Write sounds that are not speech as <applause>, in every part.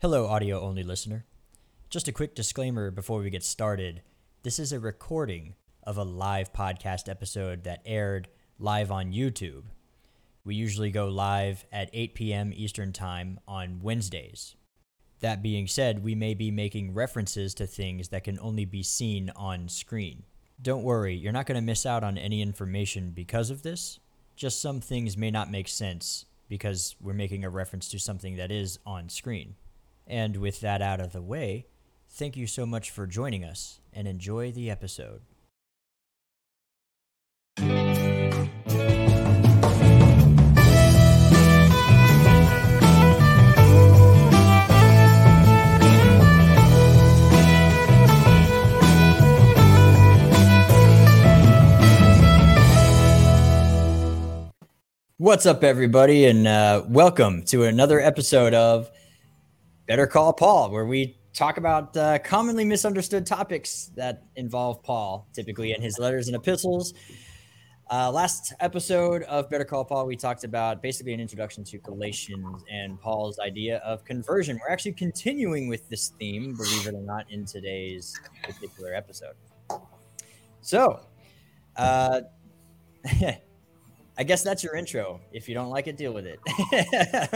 Hello, audio only listener. Just a quick disclaimer before we get started. This is a recording of a live podcast episode that aired live on YouTube. We usually go live at 8 p.m. Eastern Time on Wednesdays. That being said, we may be making references to things that can only be seen on screen. Don't worry, you're not going to miss out on any information because of this. Just some things may not make sense because we're making a reference to something that is on screen. And with that out of the way, thank you so much for joining us and enjoy the episode. What's up, everybody, and uh, welcome to another episode of Better Call Paul, where we talk about uh, commonly misunderstood topics that involve Paul, typically in his letters and epistles. Uh, last episode of Better Call Paul, we talked about basically an introduction to Galatians and Paul's idea of conversion. We're actually continuing with this theme, believe it or not, in today's particular episode. So, uh, <laughs> I guess that's your intro. If you don't like it, deal with it.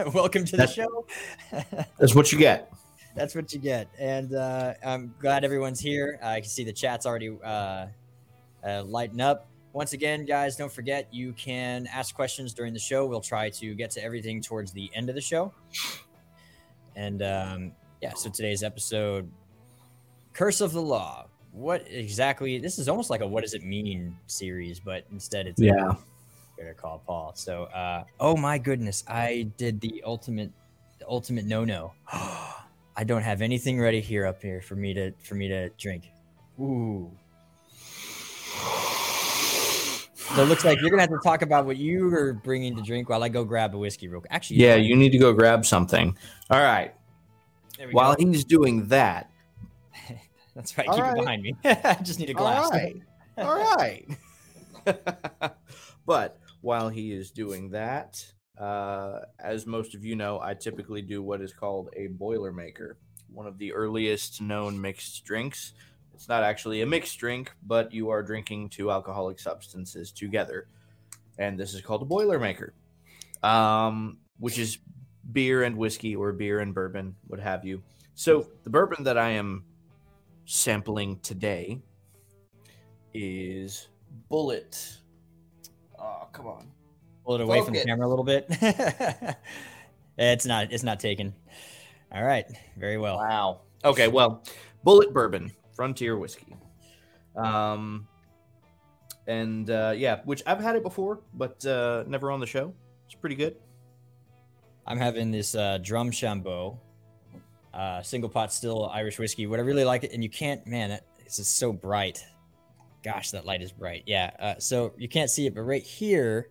<laughs> Welcome to the That's- show. <laughs> That's what you get. That's what you get. And uh, I'm glad everyone's here. I can see the chat's already uh, uh, lighting up. Once again, guys, don't forget you can ask questions during the show. We'll try to get to everything towards the end of the show. And um, yeah, so today's episode Curse of the Law. What exactly? This is almost like a what does it mean series, but instead it's Yeah. Better call Paul. So, uh, oh my goodness, I did the ultimate, the ultimate no no. <gasps> I don't have anything ready here up here for me to for me to drink. Ooh. So it looks like you're gonna have to talk about what you were bringing to drink while I go grab a whiskey real quick. Actually, Yeah, you need to go grab something. All right. While go. he's doing that, <laughs> That's right. All Keep right. it behind me. <laughs> I just need a glass. All right. All right. <laughs> but while he is doing that, uh, as most of you know, I typically do what is called a Boilermaker, one of the earliest known mixed drinks. It's not actually a mixed drink, but you are drinking two alcoholic substances together. And this is called a Boilermaker, um, which is beer and whiskey or beer and bourbon, what have you. So the bourbon that I am sampling today is Bulleit. Oh, come on. Pull it away from the camera a little bit. <laughs> it's not. It's not taken. All right. Very well. Wow. Okay, well, Bulleit Bourbon, Frontier Whiskey. Um, and uh, yeah, which I've had it before, but uh, never on the show. It's pretty good. I'm having this uh, Drumshanbo, uh, single pot still Irish whiskey. What I really like it, and you can't, man, it- it's just so bright. Gosh, that light is bright. Yeah. Uh, so you can't see it, but right here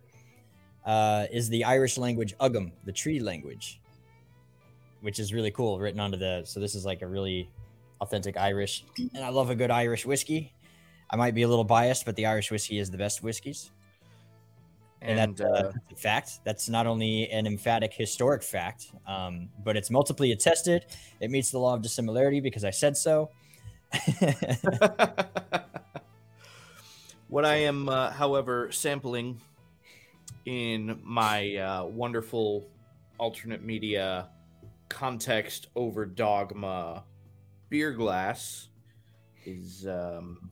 uh, is the Irish language Ogham, the tree language, which is really cool, written onto the. So this is like a really authentic Irish, and I love a good Irish whiskey. I might be a little biased, but the Irish whiskey is the best whiskeys. And, And, that's, uh, uh, that's a fact. That's not only an emphatic historic fact, um, but it's multiply attested. It meets the law of dissimilarity because I said so. <laughs> <laughs> what I am, uh, however, sampling in my uh, wonderful alternate media context over dogma beer glass is. Um,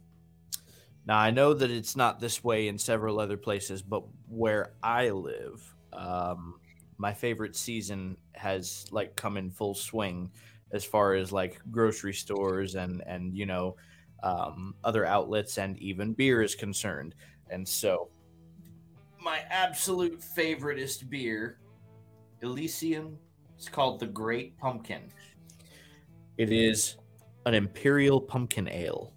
now, I know that it's not this way in several other places, but where I live, um, my favorite season has like come in full swing as far as like grocery stores and and you know um, other outlets and even beer is concerned. And so, my absolute favoriteest beer, Elysian, it's called the Great Pumpkin. It is an imperial pumpkin ale.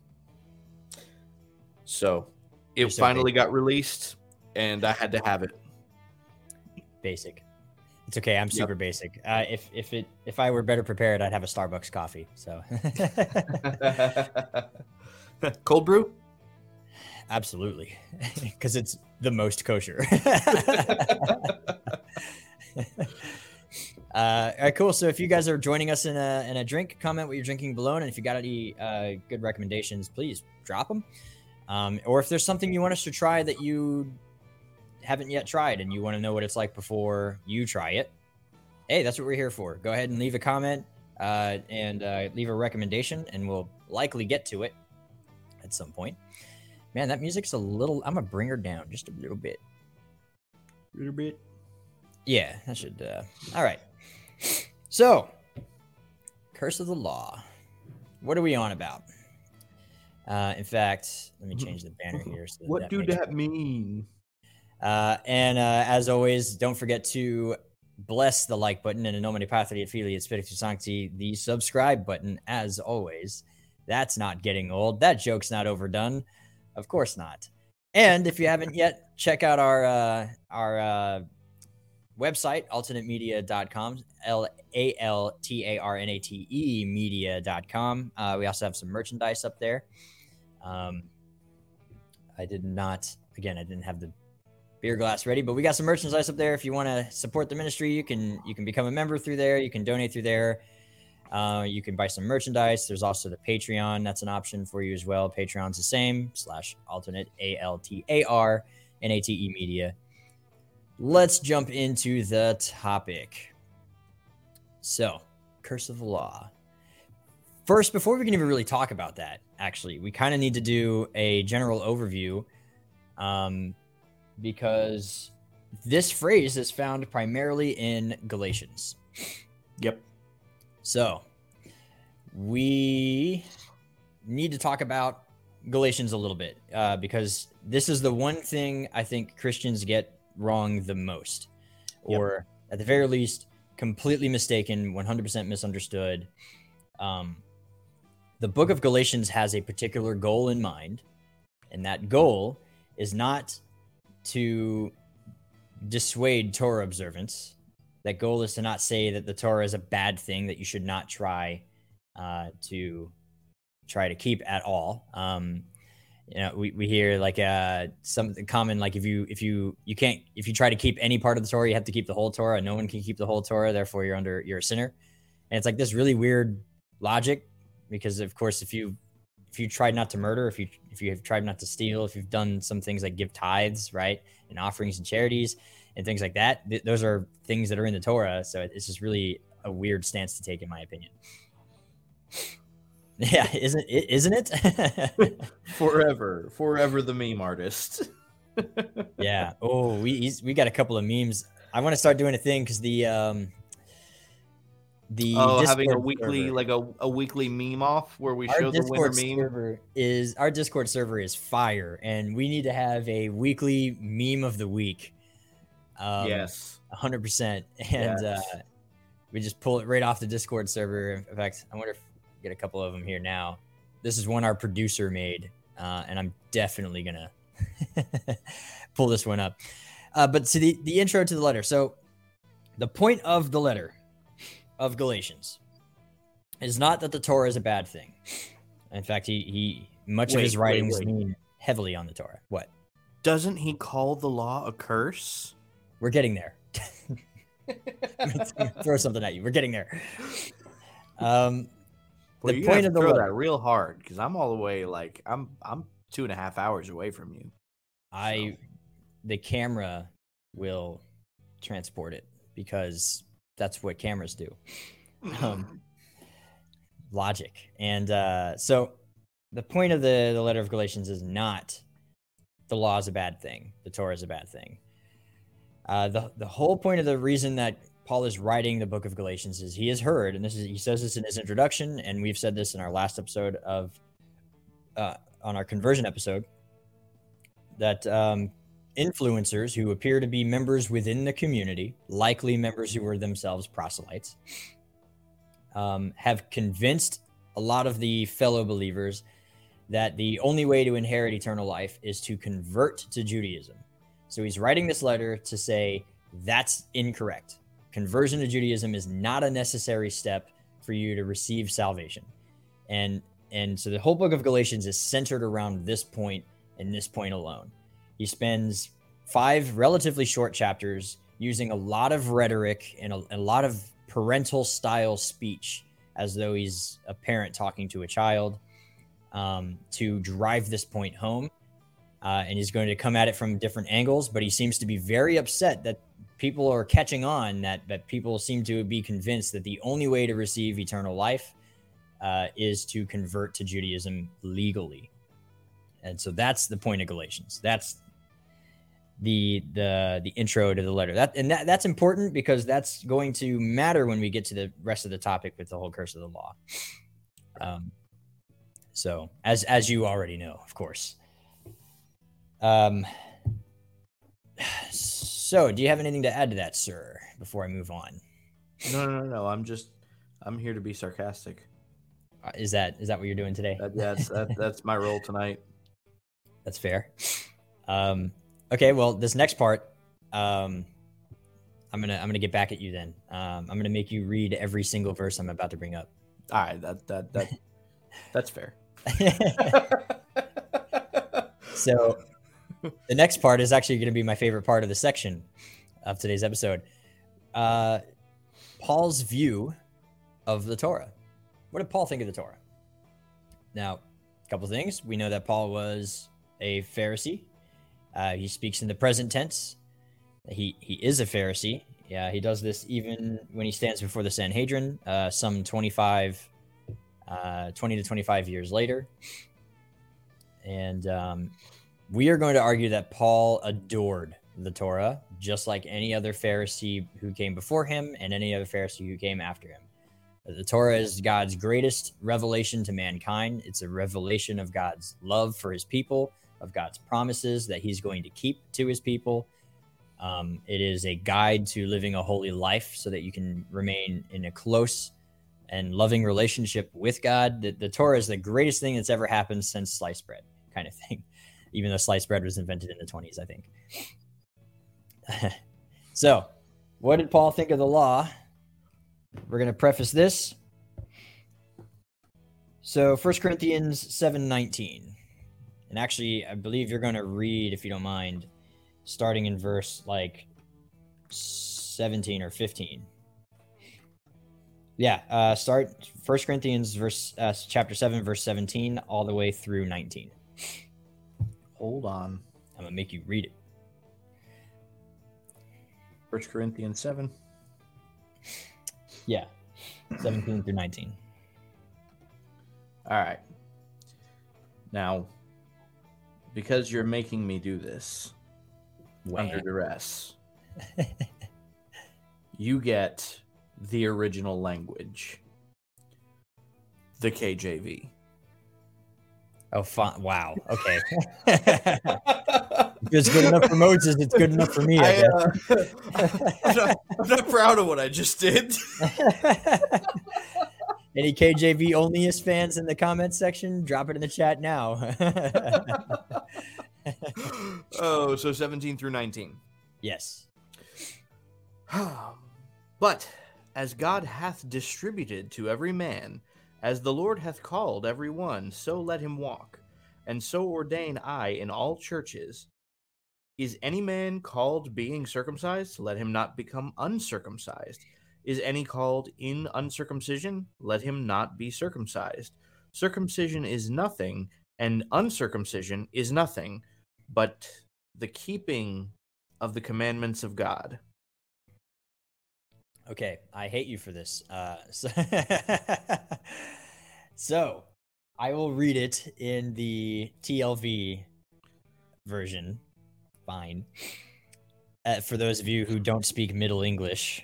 So, it finally got released, and I had to have it. basic. It's okay. I'm super basic. Uh, if if it if I were better prepared, I'd have a Starbucks coffee. So <laughs> Cold brew? <laughs> absolutely, <laughs> because it's the most kosher. Uh, all right, cool. So if you guys are joining us in a in a drink, comment what you're drinking below, and if you got any uh, good recommendations, please drop them. Um, or if there's something you want us to try that you haven't yet tried and you want to know what it's like before you try it, hey, that's what we're here for. Go ahead and leave a comment uh, and uh, leave a recommendation, and we'll likely get to it at some point. Man, that music's a little. I'm gonna bring her down just a little bit. A little bit. Yeah, that should. Uh, all right. So, Curse of the Law. What are we on about? Uh, in fact, let me change the banner here. So What do makes- that mean? Uh, and uh, as always, don't forget to bless the like button and in nomine patri et filii et spiritus sancti the subscribe button. As always, that's not getting old. That joke's not overdone. Of course not. And if you haven't yet, check out our uh, our uh, website, alternatemedia.com, L A L T A R N A T E media.com. Uh, we also have some merchandise up there. Um, I did not, again, I didn't have the beer glass ready, but we got some merchandise up there. If you want to support the ministry, you can you can become a member through there. You can donate through there. Uh, you can buy some merchandise. There's also the Patreon. That's an option for you as well. Patreon's the same slash alternate A L T A R N A T E media. Let's jump into the topic. So, Curse of the Law. First, before we can even really talk about that, actually, we kind of need to do a general overview um, because this phrase is found primarily in Galatians. Yep. So, we need to talk about Galatians a little bit uh, because this is the one thing I think Christians get wrong the most, Yep. or at the very least, completely mistaken, 100% misunderstood. Um, the book of Galatians has a particular goal in mind, and that goal is not to dissuade Torah observance. That goal is to not say that the Torah is a bad thing that you should not try uh, to try to keep at all. Um, you know, we, we hear like uh something common like if you if you you can't if you try to keep any part of the Torah, you have to keep the whole Torah. No one can keep the whole Torah, therefore you're under you're a sinner. And it's like this really weird logic because of course if you if you tried not to murder, if you if you have tried not to steal, if you've done some things like give tithes, right, and offerings and charities and things like that, th- those are things that are in the Torah. So it's just really a weird stance to take, in my opinion. <laughs> Yeah, isn't it? Isn't it? <laughs> Forever, forever the meme artist. <laughs> yeah. Oh, we we got a couple of memes. I want to start doing a thing because the um the oh, having a weekly server- like a, a weekly meme off where we our show the winner Discord meme. server is our Discord server is fire, and we need to have a weekly meme of the week. Um, yes. hundred percent, and Yes. uh, we just pull it right off the Discord server. In fact, I wonder if we get a couple of them here now. This is one our producer made, uh, and I'm definitely gonna <laughs> pull this one up. Uh, but to the the intro to the letter. So, the point of the letter of Galatians is not that the Torah is a bad thing. In fact, he he much of his writings wait. lean heavily on the Torah. What? Doesn't he call the law a curse? We're getting there. <laughs> throw something at you. We're getting there. Um, Well, The point of the throw letter- that real hard because I'm all the way like I'm I'm two and a half hours away from you. I, the camera will transport it because that's what cameras do. Um, logic. And uh, so the point of the, the letter of Galatians is not the law is a bad thing, the Torah is a bad thing. Uh, the, the whole point of the reason that Paul is writing the book of Galatians is he has heard, and this is he says this in his introduction, and we've said this in our last episode of uh, on our conversion episode that um, influencers who appear to be members within the community, likely members who were themselves proselytes, um, have convinced a lot of the fellow believers that the only way to inherit eternal life is to convert to Judaism. So he's writing this letter to say that's incorrect. Conversion to Judaism is not a necessary step for you to receive salvation. And and so the whole book of Galatians is centered around this point and this point alone. He spends five relatively short chapters using a lot of rhetoric and a, a lot of parental style speech, as though he's a parent talking to a child, um, to drive this point home. Uh, and he's going to come at it from different angles, but he seems to be very upset that people are catching on that that people seem to be convinced that the only way to receive eternal life uh, is to convert to Judaism legally, and so that's the point of Galatians. That's the the the intro to the letter. That and that that's important because that's going to matter when we get to the rest of the topic with the whole curse of the law. Um, so as as you already know, of course. Um. So, do you have anything to add to that, sir? Before I move on, No, no, no, no. I'm just, I'm here to be sarcastic. Uh, is that is that what you're doing today? That, that's that, that's my role tonight. <laughs> That's fair. Um, okay, well, this next part, um, I'm gonna I'm gonna get back at you then. Um, I'm gonna make you read every single verse I'm about to bring up. All right, that that that that's fair. <laughs> so, the next part is actually going to be my favorite part of the section of today's episode. Uh, Paul's view of the Torah. What did Paul think of the Torah? Now, a couple things. We know that Paul was a Pharisee. Uh, he speaks in the present tense. He he is a Pharisee. Yeah, he does this even when he stands before the Sanhedrin, uh, some 25, uh, 20 to 25 years later. And um, we are going to argue that Paul adored the Torah, just like any other Pharisee who came before him and any other Pharisee who came after him. The Torah is God's greatest revelation to mankind. It's a revelation of God's love for his people, of God's promises that he's going to keep to his people. Um, it is a guide to living a holy life so that you can remain in a close and loving relationship with God. The, the Torah is the greatest thing that's ever happened since sliced bread, kind of thing, <laughs> even though sliced bread was invented in the 20s, I think. <laughs> so, what did Paul think of the law? We're going to preface this. So, 1 Corinthians 7:19. And actually, I believe you're going to read if you don't mind starting in verse like 17 or 15. Yeah, uh start First Corinthians verse uh, chapter 7 verse 17 all the way through 19. Hold on. I'm going to make you read it. First Corinthians seven. Yeah. 17 through 19. All right. Now, because you're making me do this under duress, <laughs> you get the original language, the KJV. Oh, fun. Wow. Okay. it's good enough for Moses, it's good enough for me, I, I, guess. uh, <laughs> I'm, not, I'm not proud of what I just did. <laughs> Any KJV onlyist fans in the comments section? Drop it in the chat now. <laughs> oh, so 17 through 19. yes. <sighs> but as God hath distributed to every man, as the Lord hath called every one, so let him walk. And so ordain I in all churches. Is any man called being circumcised? Let him not become uncircumcised. Is any called in uncircumcision? Let him not be circumcised. Circumcision is nothing, and uncircumcision is nothing, but the keeping of the commandments of God. Okay, I hate you for this. Uh, <laughs> so, so, I will read it in the TLV version. Fine. Uh, for those of you who don't speak Middle English,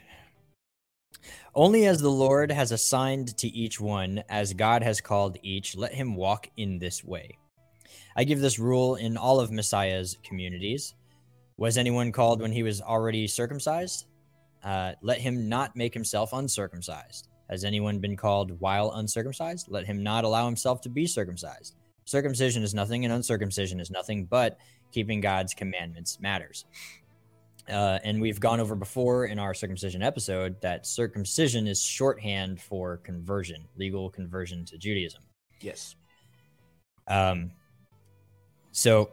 only as the Lord has assigned to each one, as God has called each, let him walk in this way. I give this rule in all of Messiah's communities. Was anyone called when he was already circumcised? Uh, let him not make himself uncircumcised. Has anyone been called while uncircumcised? Let him not allow himself to be circumcised. Circumcision is nothing, and uncircumcision is nothing, but keeping God's commandments matters. Uh, and we've gone over before in our circumcision episode that circumcision is shorthand for conversion, legal conversion to Judaism. Yes. Um, so,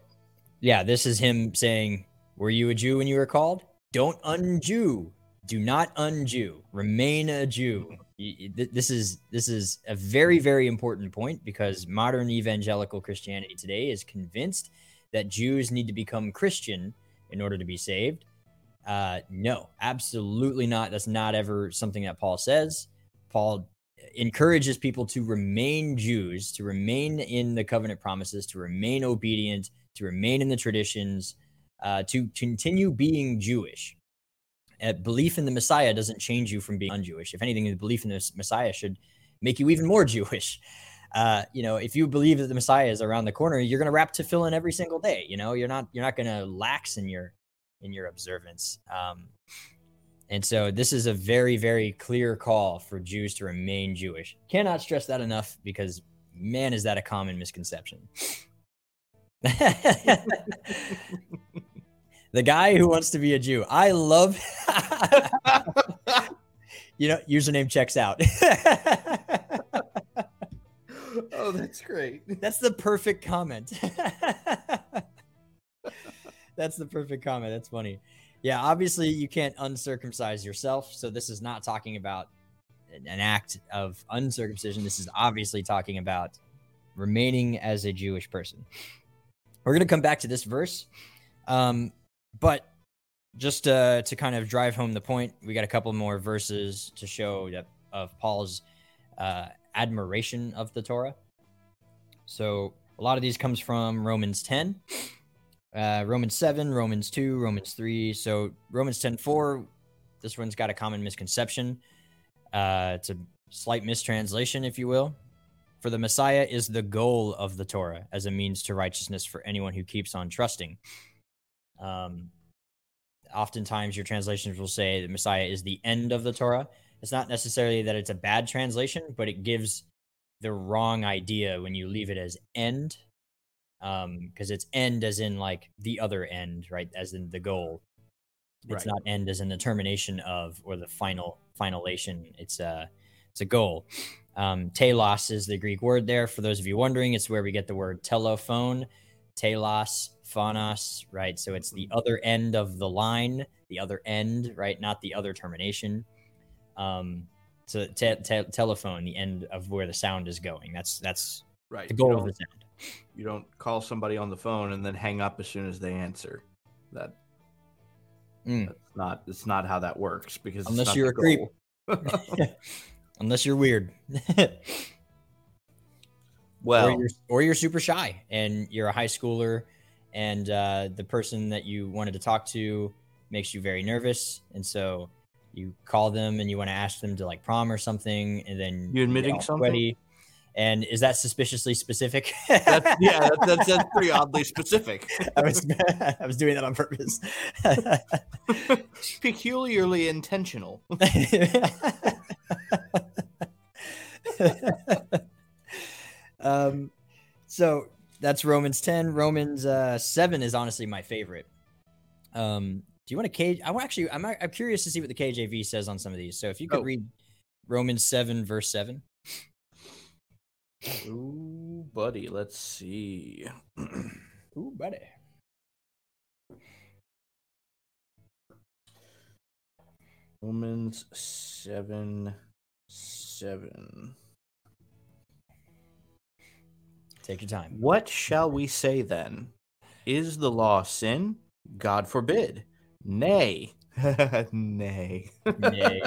yeah, this is him saying, Were you a Jew when you were called? Don't unjew do not unjew, remain a Jew. This is this is a very very important point because modern evangelical Christianity today is convinced that Jews need to become Christian in order to be saved. Uh, no, absolutely not. That's not ever something that Paul says. Paul encourages people to remain Jews, to remain in the covenant promises, to remain obedient, to remain in the traditions, uh, to continue being Jewish. Uh, belief in the Messiah doesn't change you from being un-Jewish. If anything, the belief in the Messiah should make you even more <laughs> Jewish. Uh, you know, if you believe that the Messiah is around the corner, you're going to wrap tefillin every single day. You know, you're not you're not going to lax in your in your observance. Um, and so this is a very very clear call for Jews to remain Jewish. Cannot stress that enough because man, is that a common misconception. <laughs> the guy who wants to be a Jew. I love. <laughs> you know, username checks out. <laughs> oh, that's great. That's the perfect comment. That's the perfect comment. That's funny. Yeah, obviously you can't uncircumcise yourself, so this is not talking about an act of uncircumcision. This is obviously talking about remaining as a Jewish person. We're going to come back to this verse. Um, but just uh, to kind of drive home the point, we got a couple more verses to show that of Paul's uh, admiration of the Torah. So a lot of these comes from Romans 10, uh, Romans 7, Romans 2, Romans 3. So Romans 10 4, this one's got a common misconception. Uh, it's a slight mistranslation, if you will. For the Messiah is the goal of the Torah as a means to righteousness for anyone who keeps on trusting. Um, oftentimes, your translations will say the Messiah is the end of the Torah. It's not necessarily that it's a bad translation, but it gives the wrong idea when you leave it as end, because um, it's end as in like the other end, right? As in the goal. It's right. not end as in the termination of or the final finalization. It's a it's a goal. Um, telos is the Greek word there. For those of you wondering, it's where we get the word telephone, telos, phonos, right? So it's the other end of the line, the other end, right? Not the other termination. Um, so te- te- telephone, the end of where the sound is going. That's that's right. The goal of the sound. You don't call somebody on the phone and then hang up as soon as they answer. That mm. that's not. It's not how that works because unless you're a creep. <laughs> <laughs> unless you're weird. <laughs> well, or you're, or you're, super shy and you're a high schooler, and uh, the person that you wanted to talk to makes you very nervous, and so you call them and you want to ask them to like prom or something, and then you admitting something. Sweaty. And is that suspiciously specific? that's, <laughs> yeah, that's, that's, that's pretty oddly specific. I was <laughs> I was doing that on purpose. <laughs> Peculiarly intentional. um, so that's Romans 10. Romans uh, 7 is honestly my favorite. Um, do you want to cage? I actually, I'm, I'm curious to see what the KJV says on some of these. So if you could oh. read Romans 7, verse 7. Ooh, buddy, let's see. <clears throat> Ooh, buddy. Romans 7 7. Take your time. What shall we say then? Is the law sin? God forbid. Nay. <laughs> Nay. <laughs> <laughs> Nay.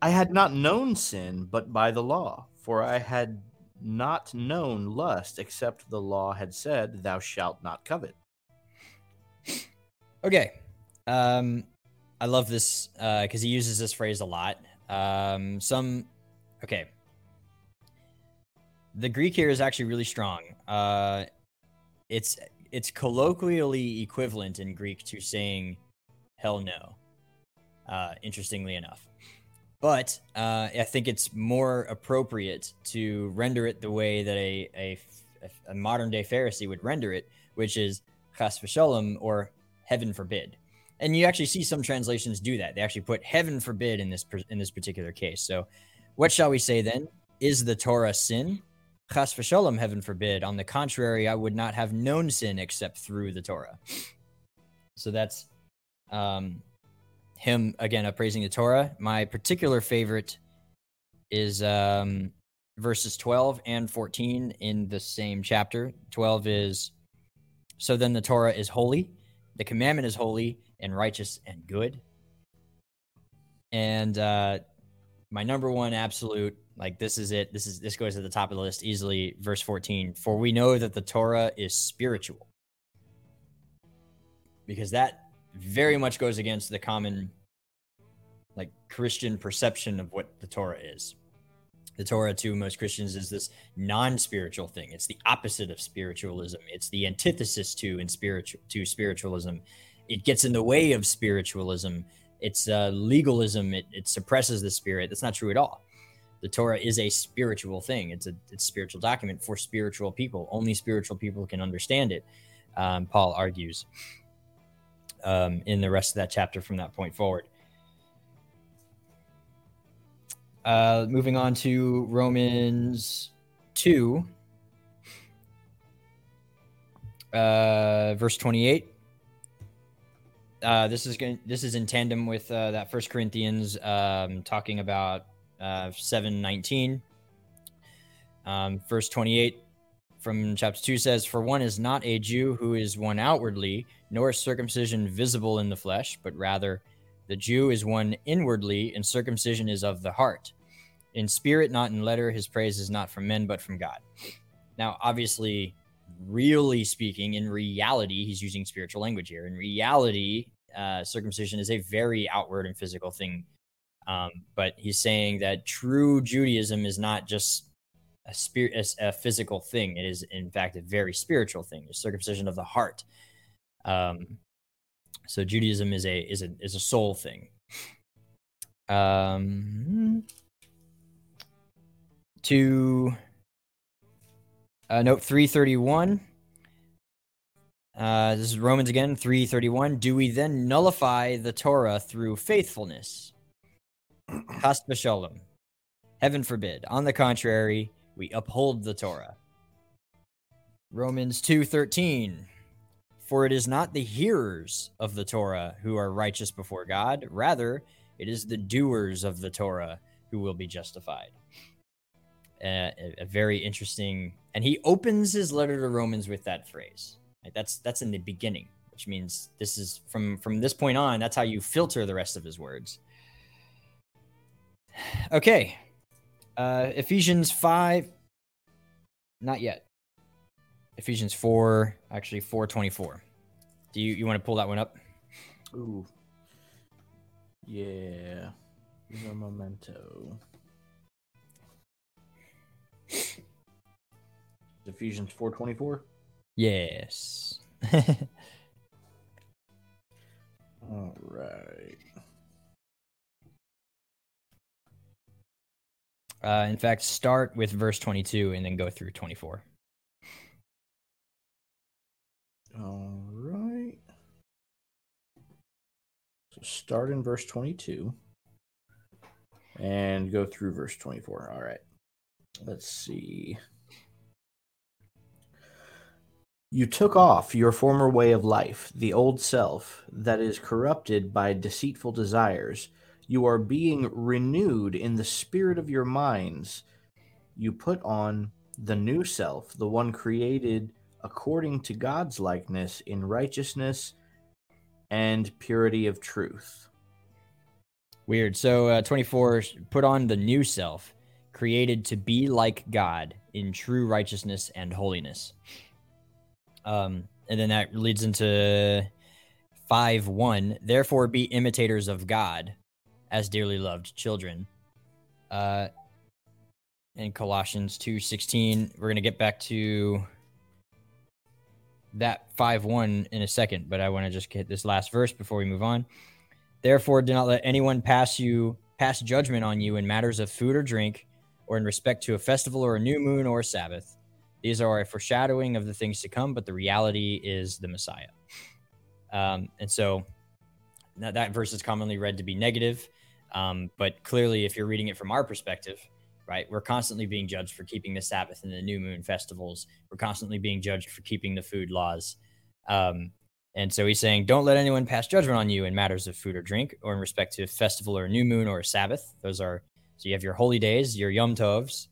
I had not known sin but by the law, for I had not known lust except the law had said, Thou shalt not covet. <laughs> Okay. Um, I love this because uh, he uses this phrase a lot. Um, some, okay. The Greek here is actually really strong. Uh, it's it's colloquially equivalent in Greek to saying "hell no." Uh, interestingly enough, but uh, I think it's more appropriate to render it the way that a a, a modern day Pharisee would render it, which is "chas v'shalom" or "heaven forbid." and you actually see some translations do that. They actually put "heaven forbid" in this in this particular case. So, what shall we say then? Is the Torah sin? Chas v'shalom, heaven forbid. On the contrary, I would not have known sin except through the Torah. So that's um, him again of praising the Torah. My particular favorite is um, verses 12 and 14 in the same chapter. 12 is so then the Torah is holy, the commandment is holy and righteous and good. And uh, my number one absolute, like this is it. This is this goes to the top of the list easily. Verse 14. For we know that the Torah is spiritual. Because that very much goes against the common like Christian perception of what the Torah is. The Torah to most Christians is this non-spiritual thing. It's the opposite of spiritualism. It's the antithesis to in spiritual to spiritualism. It gets in the way of spiritualism. It's uh, legalism. It, it suppresses the spirit. That's not true at all. The Torah is a spiritual thing. It's a it's a spiritual document for spiritual people. Only spiritual people can understand it. Um, Paul argues um, in the rest of that chapter from that point forward. Uh, moving on to Romans 2, uh, verse 28. Uh, this is going. This is in tandem with uh, that First Corinthians um, talking about uh, seven nineteen. Um, verse twenty eight from chapter two says, "For one is not a Jew who is one outwardly, nor is circumcision visible in the flesh, but rather the Jew is one inwardly, and circumcision is of the heart. In spirit, not in letter, his praise is not from men, but from God. Now, obviously, really speaking, in reality, he's using spiritual language here. In reality, uh, circumcision is a very outward and physical thing. Um, but he's saying that true Judaism is not just a spirit, a, physical thing. It is, in fact, a very spiritual thing. A circumcision of the heart. Um, so Judaism is a is a is a soul thing. Um, to uh, note 331. Uh, this is Romans again, 331. Do we then nullify the Torah through faithfulness? <clears throat> V'shalom. Heaven forbid. On the contrary, we uphold the Torah. Romans 2:13 For it is not the hearers of the Torah who are righteous before God, rather it is the doers of the Torah who will be justified. A, a, very interesting and he opens his letter to romans with that phrase. That's that's in the beginning which means this is from from this point on that's how you filter the rest of his words. <sighs> Okay uh ephesians 5 not yet ephesians 4 actually 424 do you you want to pull that one up ooh yeah the memento Ephesians 4:24. Yes. <laughs> All right. Uh, in fact, start with verse 22 and then go through 24. All right. So start in verse 22 and go through verse 24. All right. Let's see. You took off your former way of life, the old self that is corrupted by deceitful desires. You are being renewed in the spirit of your minds. You put on the new self, the one created according to God's likeness in righteousness and purity of truth. Weird. So, uh, 24, put on the new self created to be like God in true righteousness and holiness. Um, and then that leads into 5 1. Therefore, be imitators of God as dearly loved children. Uh, in Colossians 2 16, we're going to get back to that 5 1 in a second, but I want to just get this last verse before we move on. Therefore, do not let anyone pass you pass judgment on you in matters of food or drink or in respect to a festival or a new moon or a Sabbath. These are a foreshadowing of the things to come, but the reality is the Messiah. Um, and so that, that verse is commonly read to be negative. Um, but clearly, if you're reading it from our perspective, right, we're constantly being judged for keeping the Sabbath and the new moon festivals. We're constantly being judged for keeping the food laws. Um, And so he's saying, don't let anyone pass judgment on you in matters of food or drink, or in respect to a festival or a new moon or a Sabbath. Those are so you have your holy days, your Yom Tovs,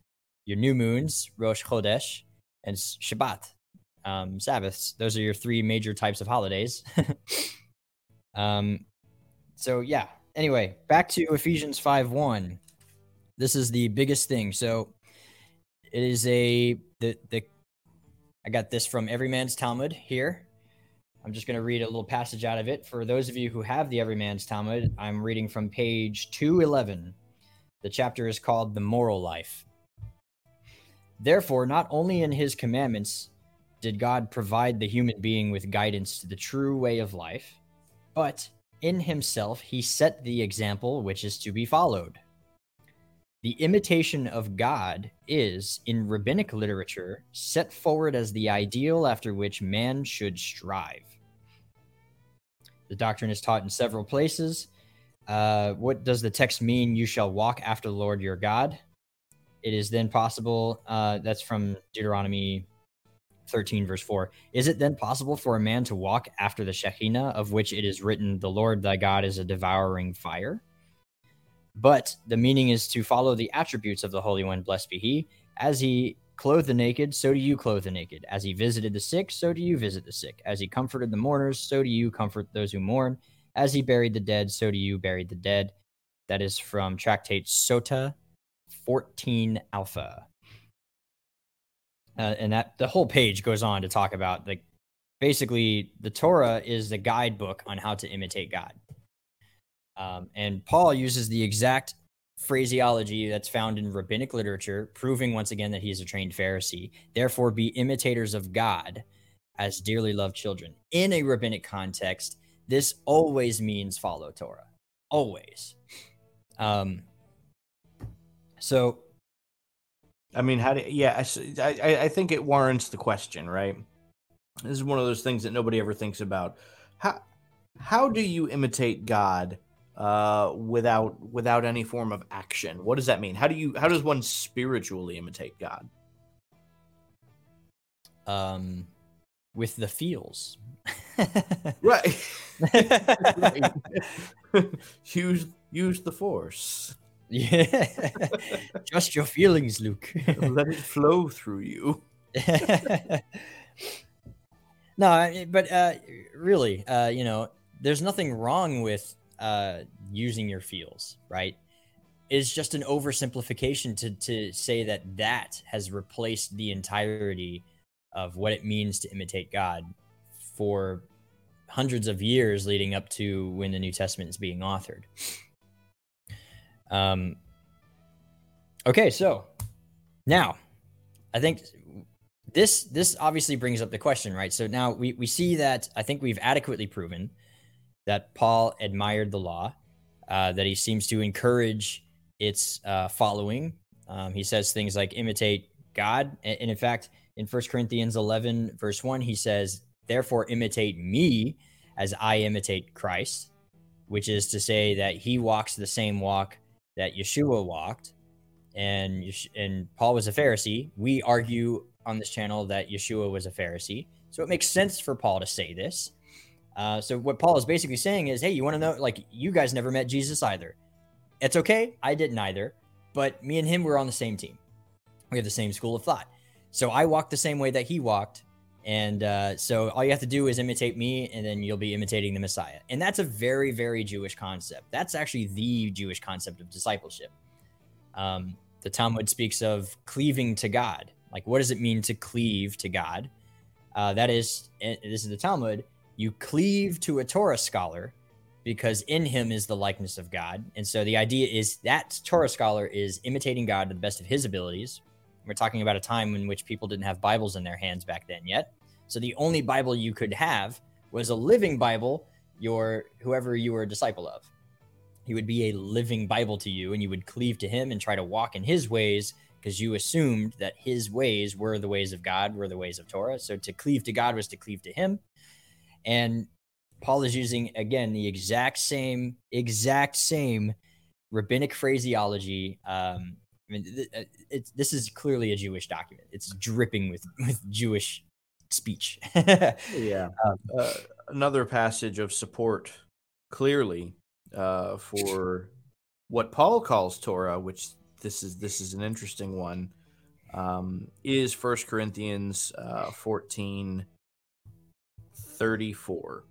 your new moons, Rosh Chodesh, and Shabbat, um, Sabbaths. Those are your three major types of holidays. <laughs> um, so yeah. Anyway, back to Ephesians five one. This is the biggest thing. So it is a the the. I got this from Everyman's Talmud here. I'm just going to read a little passage out of it. For those of you who have the Everyman's Talmud, I'm reading from page 211. The chapter is called The Moral Life. Therefore, not only in his commandments did God provide the human being with guidance to the true way of life, but in himself he set the example which is to be followed. The imitation of God is, in rabbinic literature, set forward as the ideal after which man should strive. The doctrine is taught in several places. Uh, what does the text mean? You shall walk after the Lord your God. It is then possible, uh, that's from Deuteronomy 13, verse 4. Is it then possible for a man to walk after the Shekhinah, of which it is written, The Lord thy God is a devouring fire? But the meaning is to follow the attributes of the Holy One, blessed be he. As he clothed the naked, so do you clothe the naked. As he visited the sick, so do you visit the sick. As he comforted the mourners, so do you comfort those who mourn. As he buried the dead, so do you bury the dead. That is from Tractate Sota 14 Alpha. Uh, and that the whole page goes on to talk about like basically the Torah is the guidebook on how to imitate God. Um, and Paul uses the exact phraseology that's found in rabbinic literature, proving once again that he is a trained Pharisee. Therefore, be imitators of God as dearly loved children. In a rabbinic context, this always means follow Torah. Always. Um, so, I mean, how do yeah? I, I, I think it warrants the question, right? This is one of those things that nobody ever thinks about. How how do you imitate God uh, without without any form of action. What does that mean? How do you how does one spiritually imitate God? Um, with the feels. <laughs> right. <laughs> <laughs> right. use use the force. Yeah. <laughs> Trust your feelings, Luke. Let it flow through you. <laughs> no, but uh, really, uh, you know, there's nothing wrong with uh, using your feels, right? Is just an oversimplification to to say that that has replaced the entirety of what it means to imitate God for hundreds of years leading up to when the New Testament is being authored. Um, okay, so now I think this this obviously brings up the question, right? So now we, we see that I think we've adequately proven that Paul admired the law, uh, that he seems to encourage its uh, following. Um, he says things like imitate God. And, in fact, in 1 Corinthians 11, verse 1, he says, Therefore, imitate me as I imitate Christ, which is to say that he walks the same walk that Yeshua walked. And, and Paul was a Pharisee. We argue on this channel that Yeshua was a Pharisee. So it makes sense for Paul to say this. Uh, so what Paul is basically saying is, hey, you want to know? Like, you guys never met Jesus either. It's okay. I didn't either. But me and him were on the same team. We have the same school of thought. So I walked the same way that he walked. And uh, so all you have to do is imitate me, and then you'll be imitating the Messiah. And that's a very, very Jewish concept. That's actually the Jewish concept of discipleship. Um, the Talmud speaks of cleaving to God. Like, what does it mean to cleave to God? Uh, that is, this is the Talmud you cleave to a Torah scholar because in him is the likeness of God. And so the idea is that Torah scholar is imitating God to the best of his abilities. We're talking about a time in which people didn't have Bibles in their hands back then yet. So the only Bible you could have was a living Bible, your whoever you were a disciple of. He would be a living Bible to you, and you would cleave to him and try to walk in his ways because you assumed that his ways were the ways of God, were the ways of Torah. So to cleave to God was to cleave to him. And Paul is using again the exact same, exact same rabbinic phraseology. Um, I mean, th- uh, it's, this is clearly a Jewish document. It's dripping with <laughs> with Jewish speech. <laughs> yeah. Um, uh, another passage of support clearly uh, for what Paul calls Torah, which this is this is an interesting one, um, is First Corinthians uh, 14 34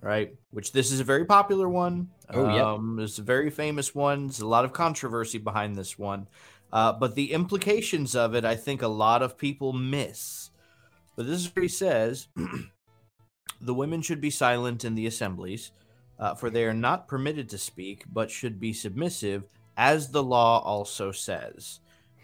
right? Which this is a very popular one. Oh, yeah. Um, it's a very famous one. There's a lot of controversy behind this one. Uh, but the implications of it, I think a lot of people miss. But this is what he says <clears throat> The women should be silent in the assemblies, uh, for they are not permitted to speak, but should be submissive, as the law also says.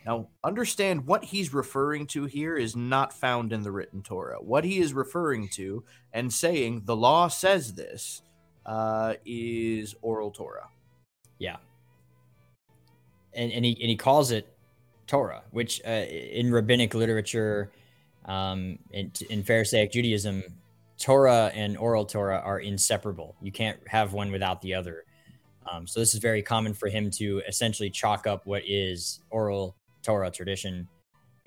Now, understand what he's referring to here is not found in the written Torah. What he is referring to and saying the law says this uh, is oral Torah. Yeah. And, and, he, and he calls it Torah, which uh, in rabbinic literature, um, in, in Pharisaic Judaism, Torah and oral Torah are inseparable. You can't have one without the other. Um, so this is very common for him to essentially chalk up what is oral Torah tradition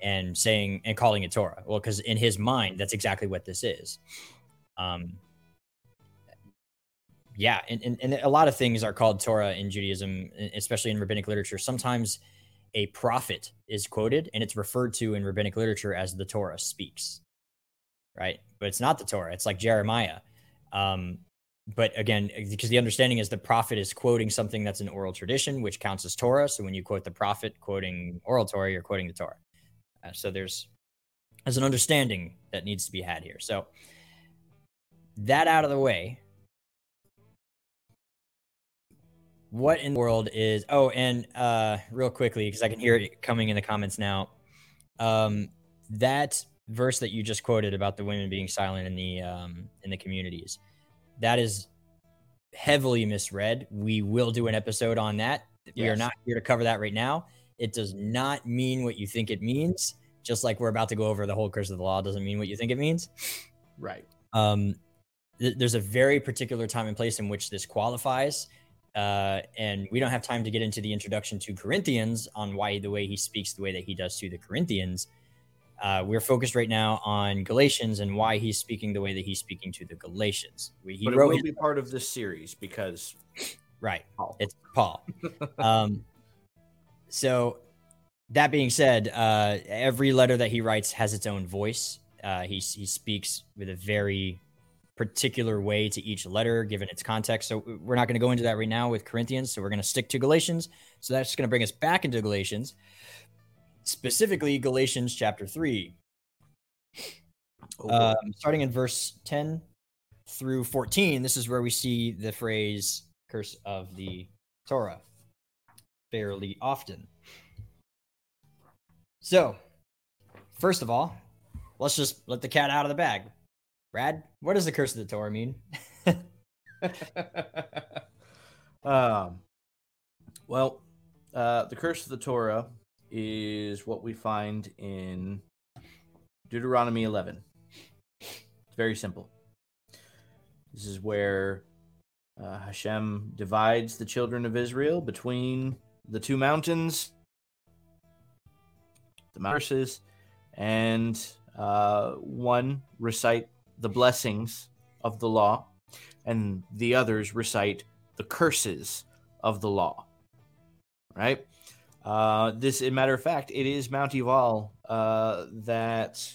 and saying and calling it Torah. Well, because in his mind, that's exactly what this is. Um, yeah, and, and, and a lot of things are called Torah in Judaism, especially in rabbinic literature. Sometimes a prophet is quoted and it's referred to in rabbinic literature as the Torah speaks, right? But it's not the Torah. It's like Jeremiah. Um, but again, because the understanding is the prophet is quoting something that's an oral tradition, which counts as Torah. So when you quote the prophet quoting oral Torah, you're quoting the Torah. Uh, so there's there's an understanding that needs to be had here. So that out of the way, what in the world is? Oh, and uh, real quickly, because I can hear it coming in the comments now. Um, that verse that you just quoted about the women being silent in the um, in the communities that is heavily misread. We will do an episode on that. Yes. We are not here to cover that right now. It does not mean what you think it means. Just like we're about to go over the whole curse of the law doesn't mean what you think it means. Right. Um, th- there's a very particular time and place in which this qualifies. Uh, and we don't have time to get into the introduction to Corinthians on why the way he speaks the way that he does to the Corinthians. Uh, we're focused right now on Galatians and why he's speaking the way that he's speaking to the Galatians. We, he but it will be part of this series because, right, Paul. it's Paul. <laughs> um, so that being said, uh, every letter that he writes has its own voice. Uh, he he speaks with a very particular way to each letter given its context. So we're not going to go into that right now with Corinthians. So we're going to stick to Galatians. So that's going to bring us back into Galatians specifically Galatians chapter 3. Um, starting in verse 10 through 14, this is where we see the phrase curse of the Torah fairly often. So, first of all, let's just let the cat out of the bag. Brad, what does the curse of the Torah mean? <laughs> um, well, uh, the curse of the Torah is what we find in Deuteronomy 11. It's very simple. This is where uh, Hashem divides the children of Israel between the two mountains, the mountains, and uh, one recite the blessings of the law, and the others recite the curses of the law. Right? Uh, this, a matter of fact, it is Mount Ebal uh, that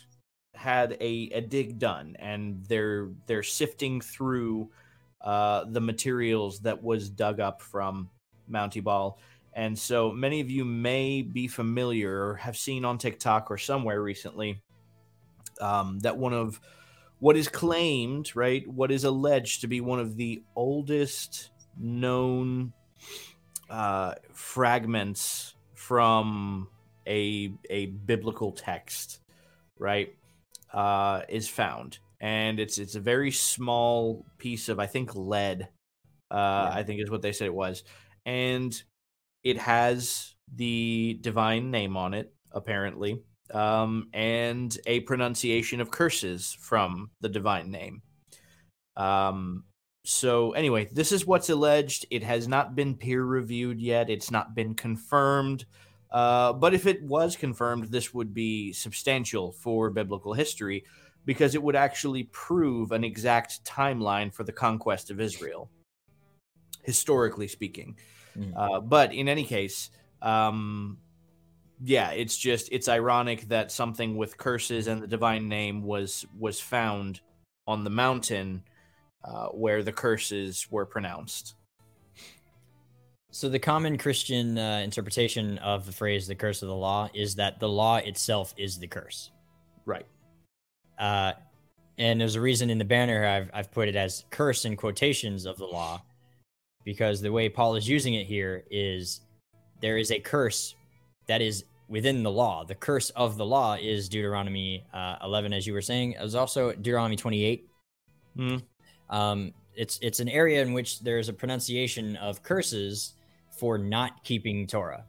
had a, a dig done, and they're they're sifting through uh, the materials that was dug up from Mount Ebal. And so many of you may be familiar or have seen on TikTok or somewhere recently um, that one of what is claimed, right, what is alleged to be one of the oldest known uh, fragments from a a biblical text, right, uh, is found, and it's it's a very small piece of I think lead. Uh, yeah. I think is what they said it was, and it has the divine name on it apparently, um, and a pronunciation of curses from the divine name. Um, so anyway, this is what's alleged. It has not been peer reviewed yet. It's not been confirmed. Uh, but if it was confirmed, this would be substantial for biblical history because it would actually prove an exact timeline for the conquest of Israel, historically speaking. Mm. Uh, but in any case, um, yeah, it's just it's ironic that something with curses and the divine name was was found on the mountain uh, where the curses were pronounced. So the common Christian uh, interpretation of the phrase "the curse of the law" is that the law itself is the curse. Right. Uh, and there's a reason in the banner I've I've put it as curse in quotations of the law, because the way Paul is using it here is there is a curse that is within the law. The curse of the law is Deuteronomy uh, 11, as you were saying. It was also Deuteronomy 28. Hmm. Um, it's it's an area in which there's a pronunciation of curses for not keeping Torah.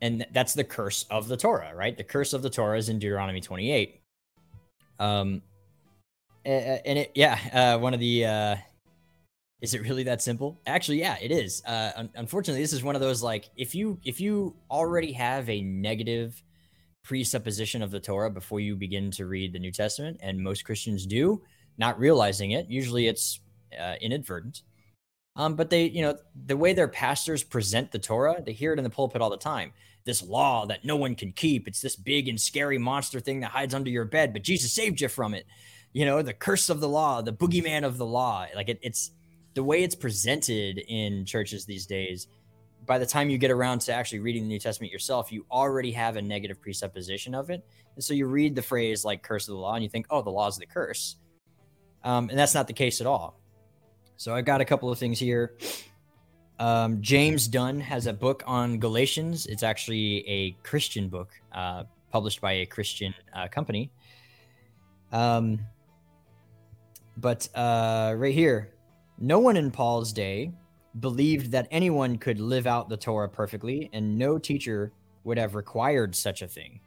And that's the curse of the Torah, right? The curse of the Torah is in Deuteronomy 28. Um, and it, yeah, uh, one of the, uh, is it really that simple? Actually, yeah, it is. Uh, un- unfortunately, this is one of those like if you if you already have a negative presupposition of the Torah before you begin to read the New Testament, and most Christians do, not realizing it. Usually, it's uh, inadvertent. Um, but they, you know, the way their pastors present the Torah, they hear it in the pulpit all the time. This law that no one can keep. It's this big and scary monster thing that hides under your bed, but Jesus saved you from it. You know, the curse of the law, the boogeyman of the law. Like it, it's the way it's presented in churches these days. By the time you get around to actually reading the New Testament yourself, you already have a negative presupposition of it. And so you read the phrase like curse of the law and you think, oh, the law is the curse. Um, and that's not the case at all. So I've got a couple of things here. Um, James Dunn has a book on Galatians. It's actually a Christian book uh, published by a Christian uh, company. Um, but uh, right here, no one in Paul's day believed that anyone could live out the Torah perfectly, and no teacher would have required such a thing.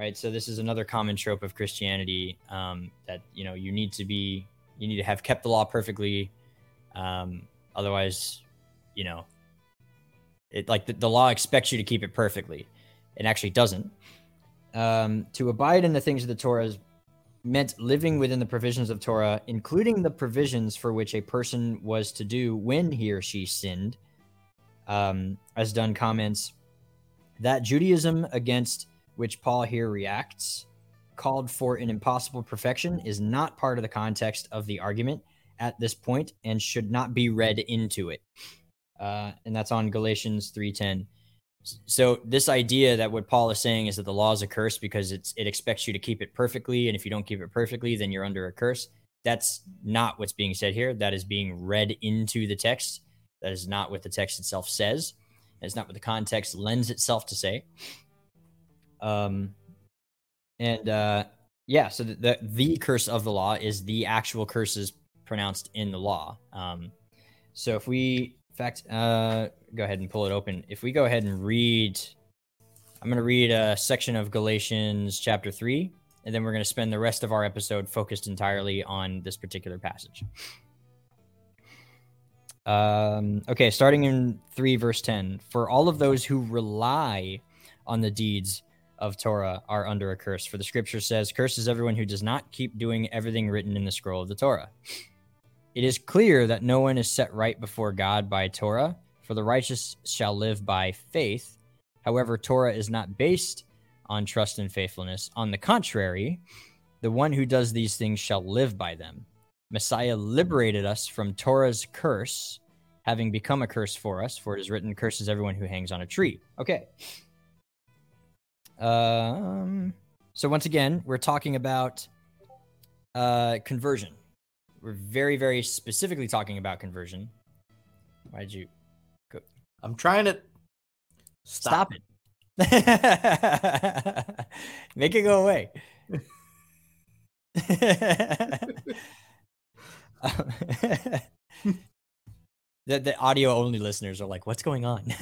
Right. So this is another common trope of Christianity um, that you know you need to be you need to have kept the law perfectly um, otherwise you know it like the, the law expects you to keep it perfectly. It actually doesn't. Um, to abide in the things of the torah meant living within the provisions of torah including the provisions for which a person was to do when he or she sinned. Um, as Dunn comments that judaism against which paul here reacts called for an impossible perfection is not part of the context of the argument at this point and should not be read into it. Uh, and that's on Galatians 3:10. So this idea that what Paul is saying is that the law is a curse because it's it expects you to keep it perfectly, and if you don't keep it perfectly, then you're under a curse. That's not what's being said here. That is being read into the text. That is not what the text itself says. It's not what the context lends itself to say. Um, and uh, yeah, so the, the the curse of the law is the actual curses pronounced in the law. Um, so if we, in fact, uh, go ahead and pull it open. If we go ahead and read, I'm going to read a section of Galatians chapter three, and then we're going to spend the rest of our episode focused entirely on this particular passage. Um, okay, starting in 3 verse 10. For all of those who rely on the deeds of Torah are under a curse. For the scripture says, Cursed is everyone who does not keep doing everything written in the scroll of the Torah. It is clear that no one is set right before God by Torah, for the righteous shall live by faith. However, Torah is not based on trust and faithfulness. On the contrary, the one who does these things shall live by them. Messiah liberated us from Torah's curse, having become a curse for us, for it is written, Curses everyone who hangs on a tree. Okay. Um, so once again, we're talking about uh, conversion. We're very, very specifically talking about conversion. Why did you Go? I'm trying to stop, it? <laughs> Make it go away. <laughs> <laughs> Um, the, the audio only listeners are like, what's going on? <laughs>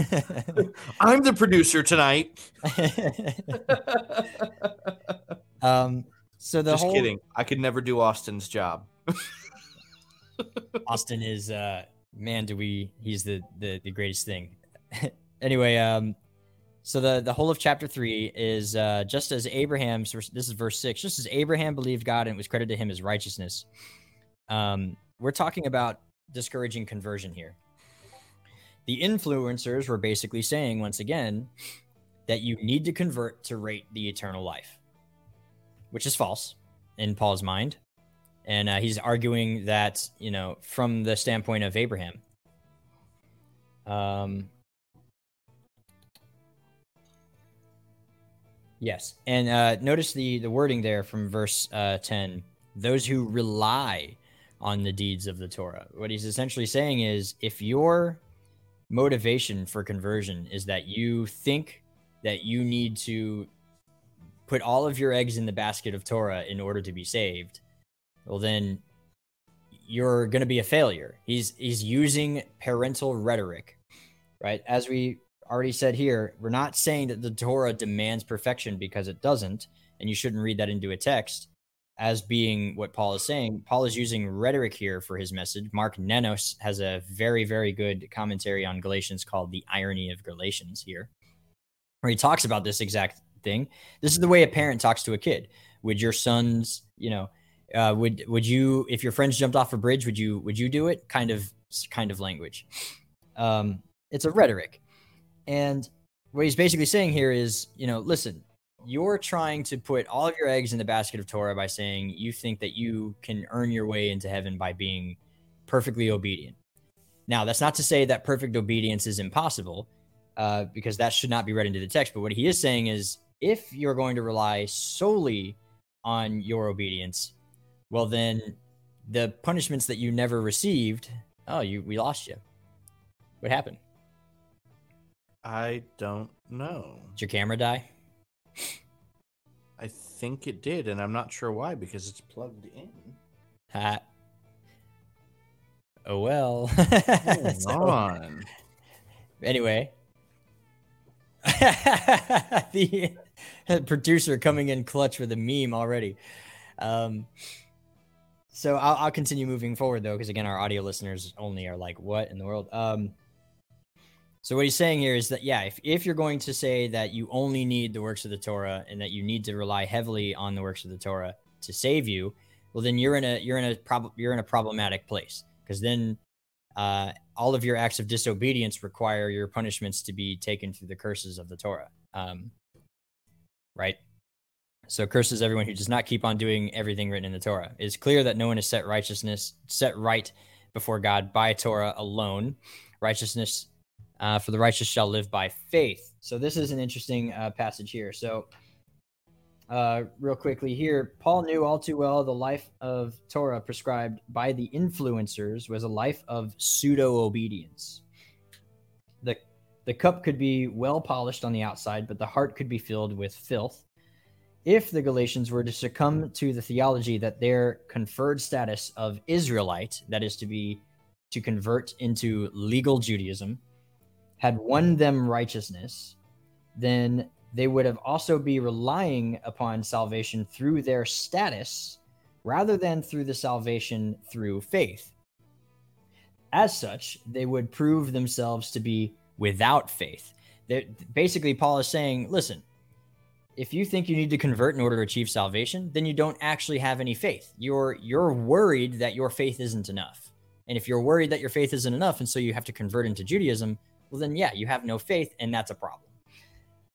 I'm the producer tonight. <laughs> um, so the Just whole kidding. I could never do Austin's job. <laughs> Austin is uh man, do we he's the the, the greatest thing. anyway, um So the the whole of chapter three is uh, just as Abraham. This is verse six. Just as Abraham believed God and it was credited to him as righteousness. Um, we're talking about discouraging conversion here. The influencers were basically saying once again that you need to convert to rate the eternal life, which is false in Paul's mind, and uh, he's arguing that you know from the standpoint of Abraham. Um, Yes, and uh, notice the the wording there from verse uh, ten: those who rely on the deeds of the Torah. What he's essentially saying is, if your motivation for conversion is that you think that you need to put all of your eggs in the basket of Torah in order to be saved, well then you're going to be a failure. He's he's using parental rhetoric, right? As we already said here, we're not saying that the Torah demands perfection because it doesn't, and you shouldn't read that into a text as being what Paul is saying. Paul is using rhetoric here for his message. Mark Nanos has a very, very good commentary on Galatians called The Irony of Galatians here, where he talks about this exact thing. This is the way a parent talks to a kid. Would your sons, you know, uh, would would you if your friends jumped off a bridge, would you would you do it? Kind of kind of language. Um, it's a rhetoric. And what he's basically saying here is, you know, listen, you're trying to put all of your eggs in the basket of Torah by saying you think that you can earn your way into heaven by being perfectly obedient. Now, that's not to say that perfect obedience is impossible, uh, because that should not be read into the text. But what he is saying is if you're going to rely solely on your obedience, well, then the punishments that you never received, oh, you we lost you. What happened? I don't know. Did your camera die? I think it did, and I'm not sure why because it's plugged in. Ha. Oh well. <laughs> Hold so, on. Anyway, <laughs> the producer coming in clutch with a meme already. Um, so I'll, I'll continue moving forward though, because again, our audio listeners only are like, "What in the world?" Um, so what he's saying here is that yeah, if, if you're going to say that you only need the works of the Torah and that you need to rely heavily on the works of the Torah to save you, well then you're in a you're in a prob- you're in a problematic place because then uh, all of your acts of disobedience require your punishments to be taken through the curses of the Torah. Um, right? So curses everyone who does not keep on doing everything written in the Torah. It is clear that no one is set righteousness set right before God by Torah alone. Righteousness uh, for the righteous shall live by faith. So this is an interesting uh, passage here. So, uh, real quickly here, Paul knew all too well the life of Torah prescribed by the influencers was a life of pseudo obedience. The the cup could be well polished on the outside, but the heart could be filled with filth. If the Galatians were to succumb to the theology that their conferred status of Israelite, that is to be to convert into legal Judaism, had won them righteousness, then they would have also be relying upon salvation through their status rather than through the salvation through faith. As such, they would prove themselves to be without faith. They're, basically, Paul is saying, listen, if you think you need to convert in order to achieve salvation, then you don't actually have any faith. You're you're worried that your faith isn't enough. And if you're worried that your faith isn't enough and so you have to convert into Judaism, well, then yeah, you have no faith, and that's a problem.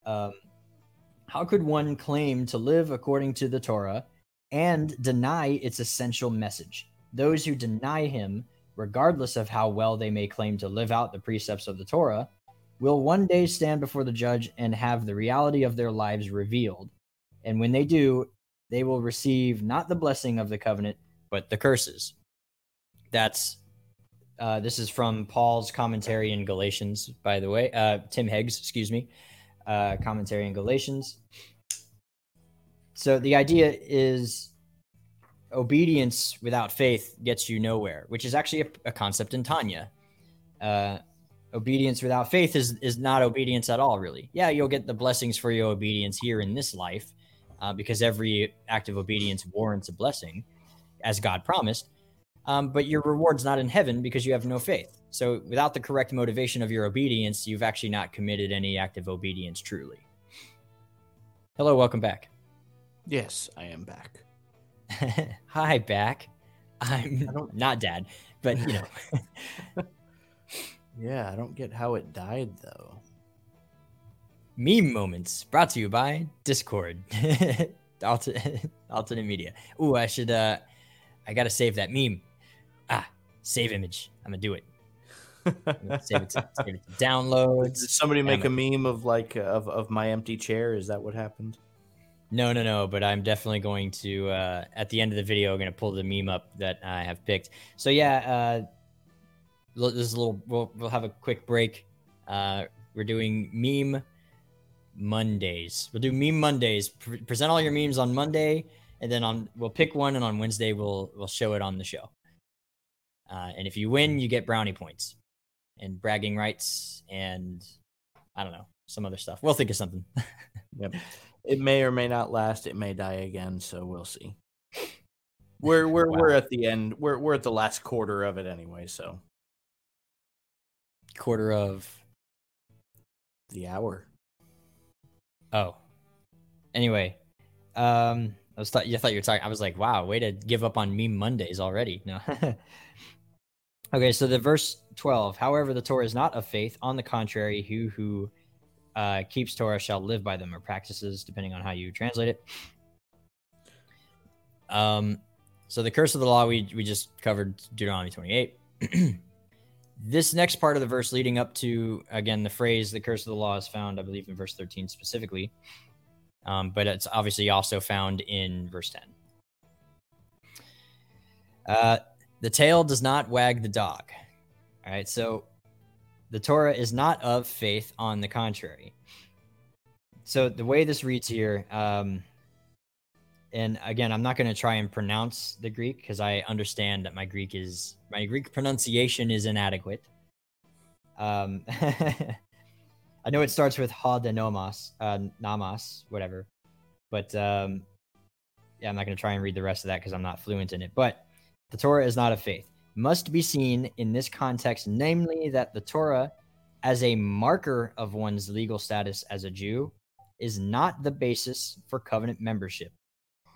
Um, how could one claim to live according to the Torah and deny its essential message? Those who deny him, regardless of how well they may claim to live out the precepts of the Torah, will one day stand before the judge and have the reality of their lives revealed. And when they do, they will receive not the blessing of the covenant, but the curses. That's uh, this is from Paul's commentary in Galatians, by the way. Uh, Tim Hegg's, excuse me, uh, commentary in Galatians. So the idea is obedience without faith gets you nowhere, which is actually a, a concept in Tanya. Uh, obedience without faith is is not obedience at all, really. Yeah, you'll get the blessings for your obedience here in this life, uh, because every act of obedience warrants a blessing, as God promised. Um, but your reward's not in heaven because you have no faith. So without the correct motivation of your obedience, you've actually not committed any act of obedience truly. Hello, welcome back. Yes, I am back. <laughs> Hi, back. I'm <laughs> not dad, but you know. <laughs> yeah, I don't get how it died though. Meme moments brought to you by Discord, alternate, alternate media. Ooh, I should. uh I gotta save that meme. Ah, save image. I'm gonna do it. <laughs> save, it to, save it to downloads. Did somebody make a meme of like of of my empty chair? Is that what happened? No, no, no. But I'm definitely going to uh, at the end of the video, I'm going to pull the meme up that I have picked. So yeah, uh, this is a little. We'll we'll have a quick break. Uh, we're doing meme Mondays. We'll do meme Mondays. Pre- present all your memes on Monday, and then on we'll pick one, and on Wednesday we'll we'll show it on the show. Uh, and if you win, you get brownie points and bragging rights, and I don't know some other stuff. We'll think of something. <laughs> yep. It may or may not last. It may die again. So we'll see. <laughs> We're we're wow. we're at the end. We're we're at the last quarter of it anyway. So quarter of the hour. Oh. Anyway, um, I was thought you thought you were talking. I was like, wow, way to give up on meme Mondays already. No. <laughs> okay, so the verse twelve. However, the Torah is not of faith. On the contrary, who who uh, keeps Torah shall live by them, or practices, depending on how you translate it. Um, so the curse of the law we we just covered Deuteronomy twenty eight. <clears throat> this next part of the verse leading up to again the phrase the curse of the law is found i believe in verse 13 specifically um, but it's obviously also found in verse 10 uh, the tail does not wag the dog. All right so the torah is not of faith on the contrary. So the way this reads here um, and again i'm not going to try and pronounce the greek because i understand that my greek is my greek pronunciation is inadequate. Um <laughs> i know it starts with ha de nomos uh namas whatever but um yeah i'm not going to try and read the rest of that because i'm not fluent in it but the torah is not of faith must be seen in this context namely that the torah as a marker of one's legal status as a jew is not the basis for covenant membership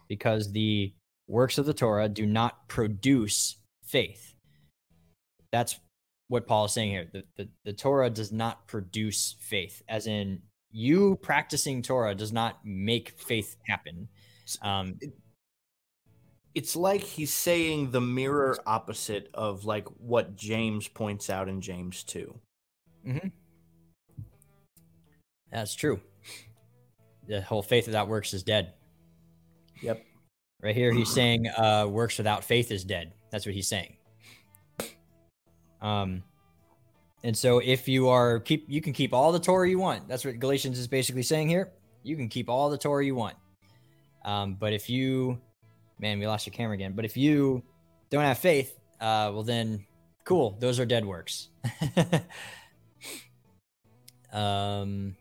because the works of the Torah do not produce faith. That's what Paul is saying here. The, the, the Torah does not produce faith, as in you practicing Torah does not make faith happen. Um, it's like he's saying the mirror opposite of like what James points out in James 2. Mm-hmm. That's true. The whole faith without works is dead. Yep. Right here, he's saying uh, works without faith is dead. That's what he's saying. Um, and so if you are keep, you can keep all the Torah you want. That's what Galatians is basically saying here. You can keep all the Torah you want. Um, but if you, man, we lost your camera again. But if you don't have faith, uh, well then, cool. Those are dead works. <laughs> um,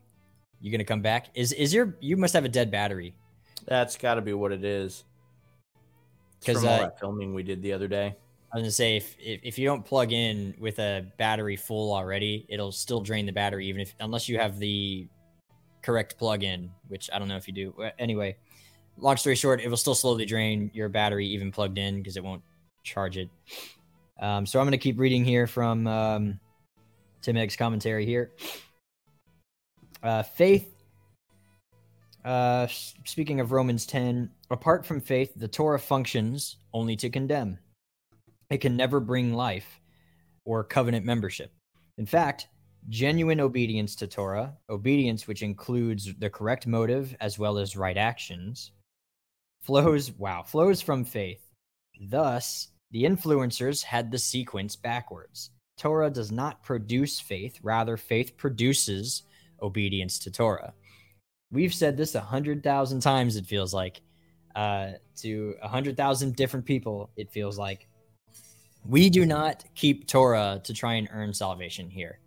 you gonna come back? Is is your you must have a dead battery? That's got to be what it is. Because uh, that filming we did the other day. I was gonna say if, if, if you don't plug in with a battery full already, it'll still drain the battery even if unless you have the correct plug-in, which I don't know if you do. Anyway, long story short, it will still slowly drain your battery even plugged in because it won't charge it. Um, so I'm gonna keep reading here from um, Tim Hegg's commentary here. Uh, faith uh, speaking of Romans 10, apart from faith, the Torah functions only to condemn. It can never bring life or covenant membership. In fact, genuine obedience to Torah, obedience which includes the correct motive as well as right actions, flows, wow, flows from faith. Thus, the influencers had the sequence backwards. Torah does not produce faith, rather, faith produces obedience to Torah we've said this a hundred thousand times. It feels like uh, to a hundred thousand different people. It feels like we do not keep Torah to try and earn salvation here.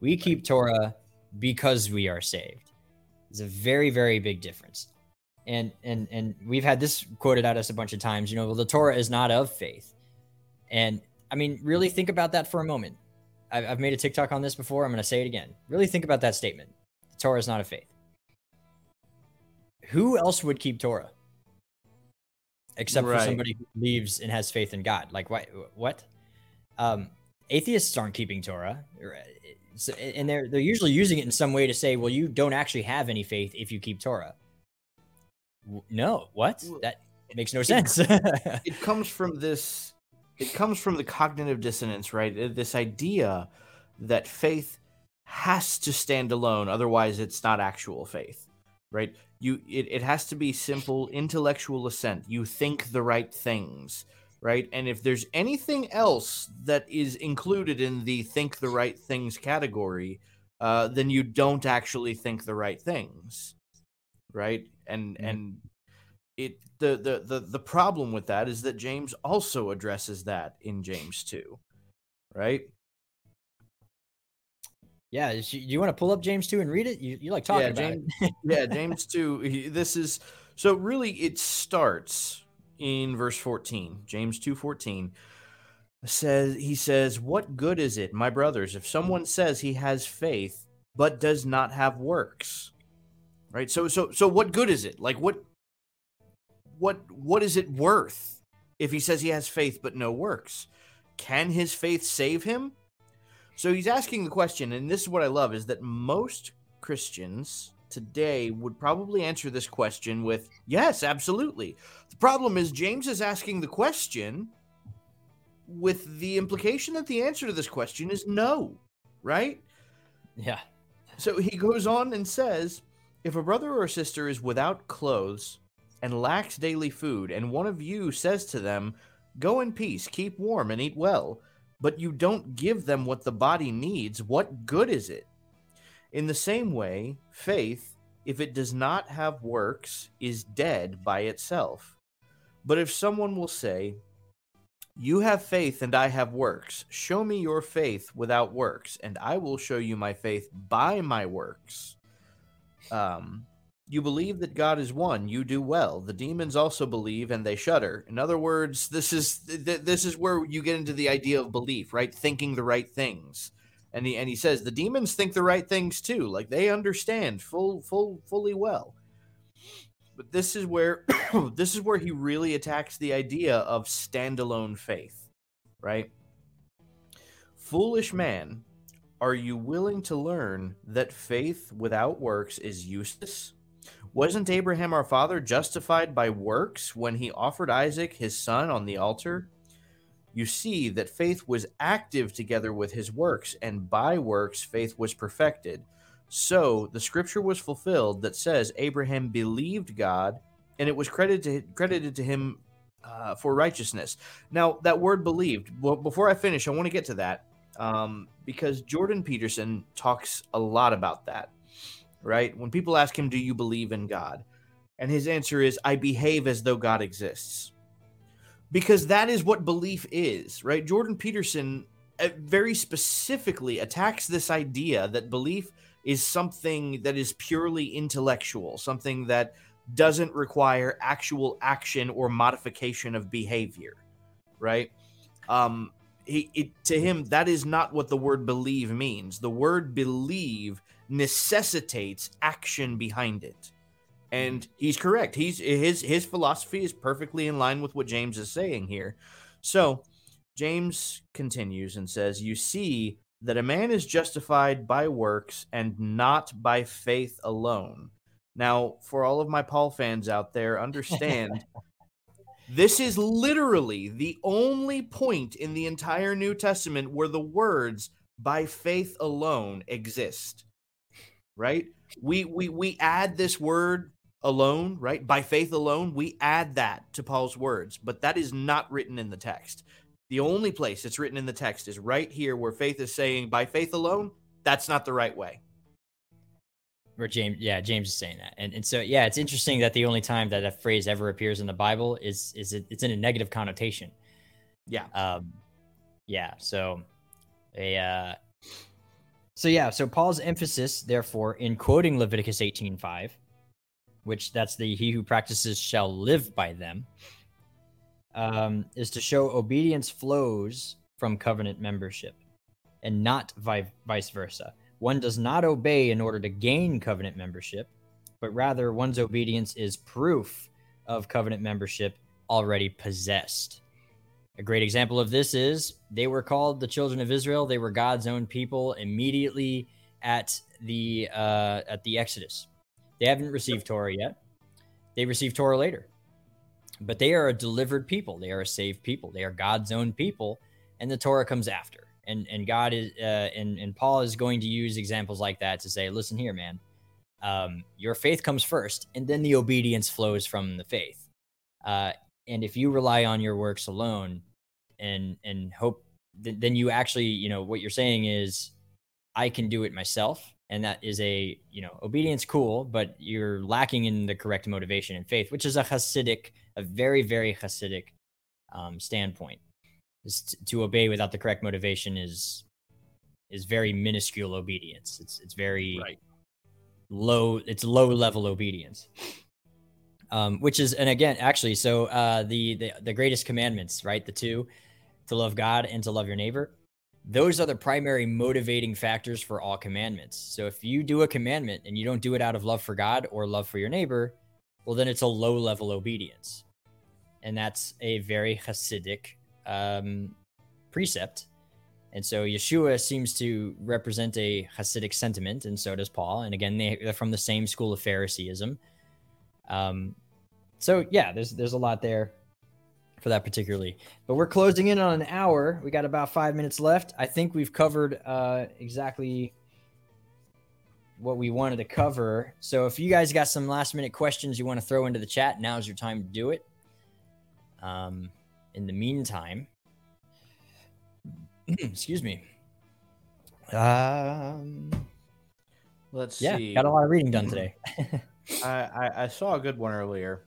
We keep Torah because we are saved. It's a very very big difference. And and and we've had this quoted at us a bunch of times. You know, well, the Torah is not of faith. And I mean, really think about that for a moment. I've, I've made a TikTok on this before. I'm going to say it again. Really think about that statement. The torah is not of faith. Who else would keep Torah? Except Right. for somebody who believes and has faith in God. Like, what? What? Um, atheists aren't keeping Torah. So- And they're, they're usually using it in some way to say, well, you don't actually have any faith if you keep Torah. No, what? That makes no sense. <laughs> it comes from this it comes from the cognitive dissonance right? Uh, this idea that faith has to stand alone otherwise it's not actual faith right? You it, it has to be simple intellectual assent. You think the right things right? And if there's anything else that is included in the think the right things category uh, then you don't actually think the right things right and Mhm. and it the, the the the problem with that is that James also addresses that in James 2 right yeah, do you want to pull up James 2 and read it? You, you like talking Yeah, about James- <laughs> yeah <laughs> James 2 this is so really it starts in verse 14 James 2:14 says he says what good is it my brothers if someone says he has faith but does not have works right? So so so what good is it? Like what what what is it worth if he says he has faith but no works? Can his faith save him? So he's asking the question and this is what i love is that most christians today would probably answer this question with yes absolutely. The problem is james is asking the question with the implication that the answer to this question is no right? Yeah. so he goes on and says, If a brother or sister is without clothes and lacks daily food, and one of you says to them, Go in peace, keep warm, and eat well, but you don't give them what the body needs, what good is it? In the same way, faith, if it does not have works, is dead by itself. But if someone will say, you have faith and I have works. Show me your faith without works, and I will show you my faith by my works. Um, you believe that God is one, you do well. The demons also believe and they shudder. In other words, this is th- this is where you get into the idea of belief, right? Thinking the right things. And he and he says the demons think the right things too, like they understand full full fully well. But this is where <coughs> this is where he really attacks the idea of standalone faith, right? Foolish man, are you willing to learn that faith without works is useless? Wasn't Abraham our father justified by works when he offered Isaac his son on the altar? You see that faith was active together with his works, and by works faith was perfected. So the scripture was fulfilled that says Abraham believed God, and it was credited to, credited to him uh, for righteousness. Now that word "believed." Well, before I finish, I want to get to that um, because Jordan Peterson talks a lot about that. Right? When people ask him, "Do you believe in God?" and his answer is, "I behave as though God exists," because that is what belief is. Right? Jordan Peterson uh, very specifically attacks this idea that belief is something that is purely intellectual, something that doesn't require actual action or modification of behavior, right? Um, he, it, to him, that is not what the word believe means. The word believe necessitates action behind it. And mm-hmm. he's correct. He's his his philosophy is perfectly in line with what James is saying here. So James continues and says, "You see that a man is justified by works and not by faith alone." Now, for all of my Paul fans out there, <laughs> understand this is literally the only point in the entire New Testament where the words by faith alone exist. Right? We we we add this word alone, right? By faith alone, we add that to Paul's words, but that is not written in the text. The only place it's written in the text is right here where faith is saying by faith alone. That's not the right way. Where James, yeah, James is saying that, and and so yeah, it's interesting that the only time that a phrase ever appears in the Bible is is it, it's in a negative connotation. Yeah. Um, yeah. So, a uh, so yeah. So Paul's emphasis, therefore, in quoting Leviticus eighteen five, which that's the he who practices shall live by them. um, is to show obedience flows from covenant membership and not vi- vice versa. One does not obey in order to gain covenant membership, but rather one's obedience is proof of covenant membership already possessed. A great example of this is they were called the children of Israel. They were God's own people immediately at the uh, at the Exodus. They haven't received Torah yet. They receive Torah later. But they are a delivered people. They are a saved people. They are God's own people, and the Torah comes after. And and God is uh, and and Paul is going to use examples like that to say, listen here, man. Um, your faith comes first, and then the obedience flows from the faith. Uh, and if you rely on your works alone, and and hope, th- then you actually, you know, what you're saying is, I can do it myself and that is a you know obedience cool but you're lacking in the correct motivation and faith which is a hasidic a very very hasidic um, standpoint t- to obey without the correct motivation is is very minuscule obedience it's it's very Right. low it's low level obedience um, which is and again actually so uh, the, the the greatest commandments right the two to love god and to love your neighbor those are the primary motivating factors for all commandments. So if you do a commandment and you don't do it out of love for God or love for your neighbor, well, then it's a low level obedience. And that's a very Hasidic um, precept. And so Yeshua seems to represent a Hasidic sentiment, and so does Paul. And again, they, they're from the same school of Phariseeism. Um, so yeah, there's there's a lot there for that particularly. But we're closing in on an hour. We got about five minutes left. I think we've covered uh, exactly what we wanted to cover. So if you guys got some last minute questions you want to throw into the chat, now's your time to do it. Um, in the meantime, <clears throat> excuse me. Um, Let's yeah, see. got a lot of reading done today. <laughs> I, I, I saw a good one earlier.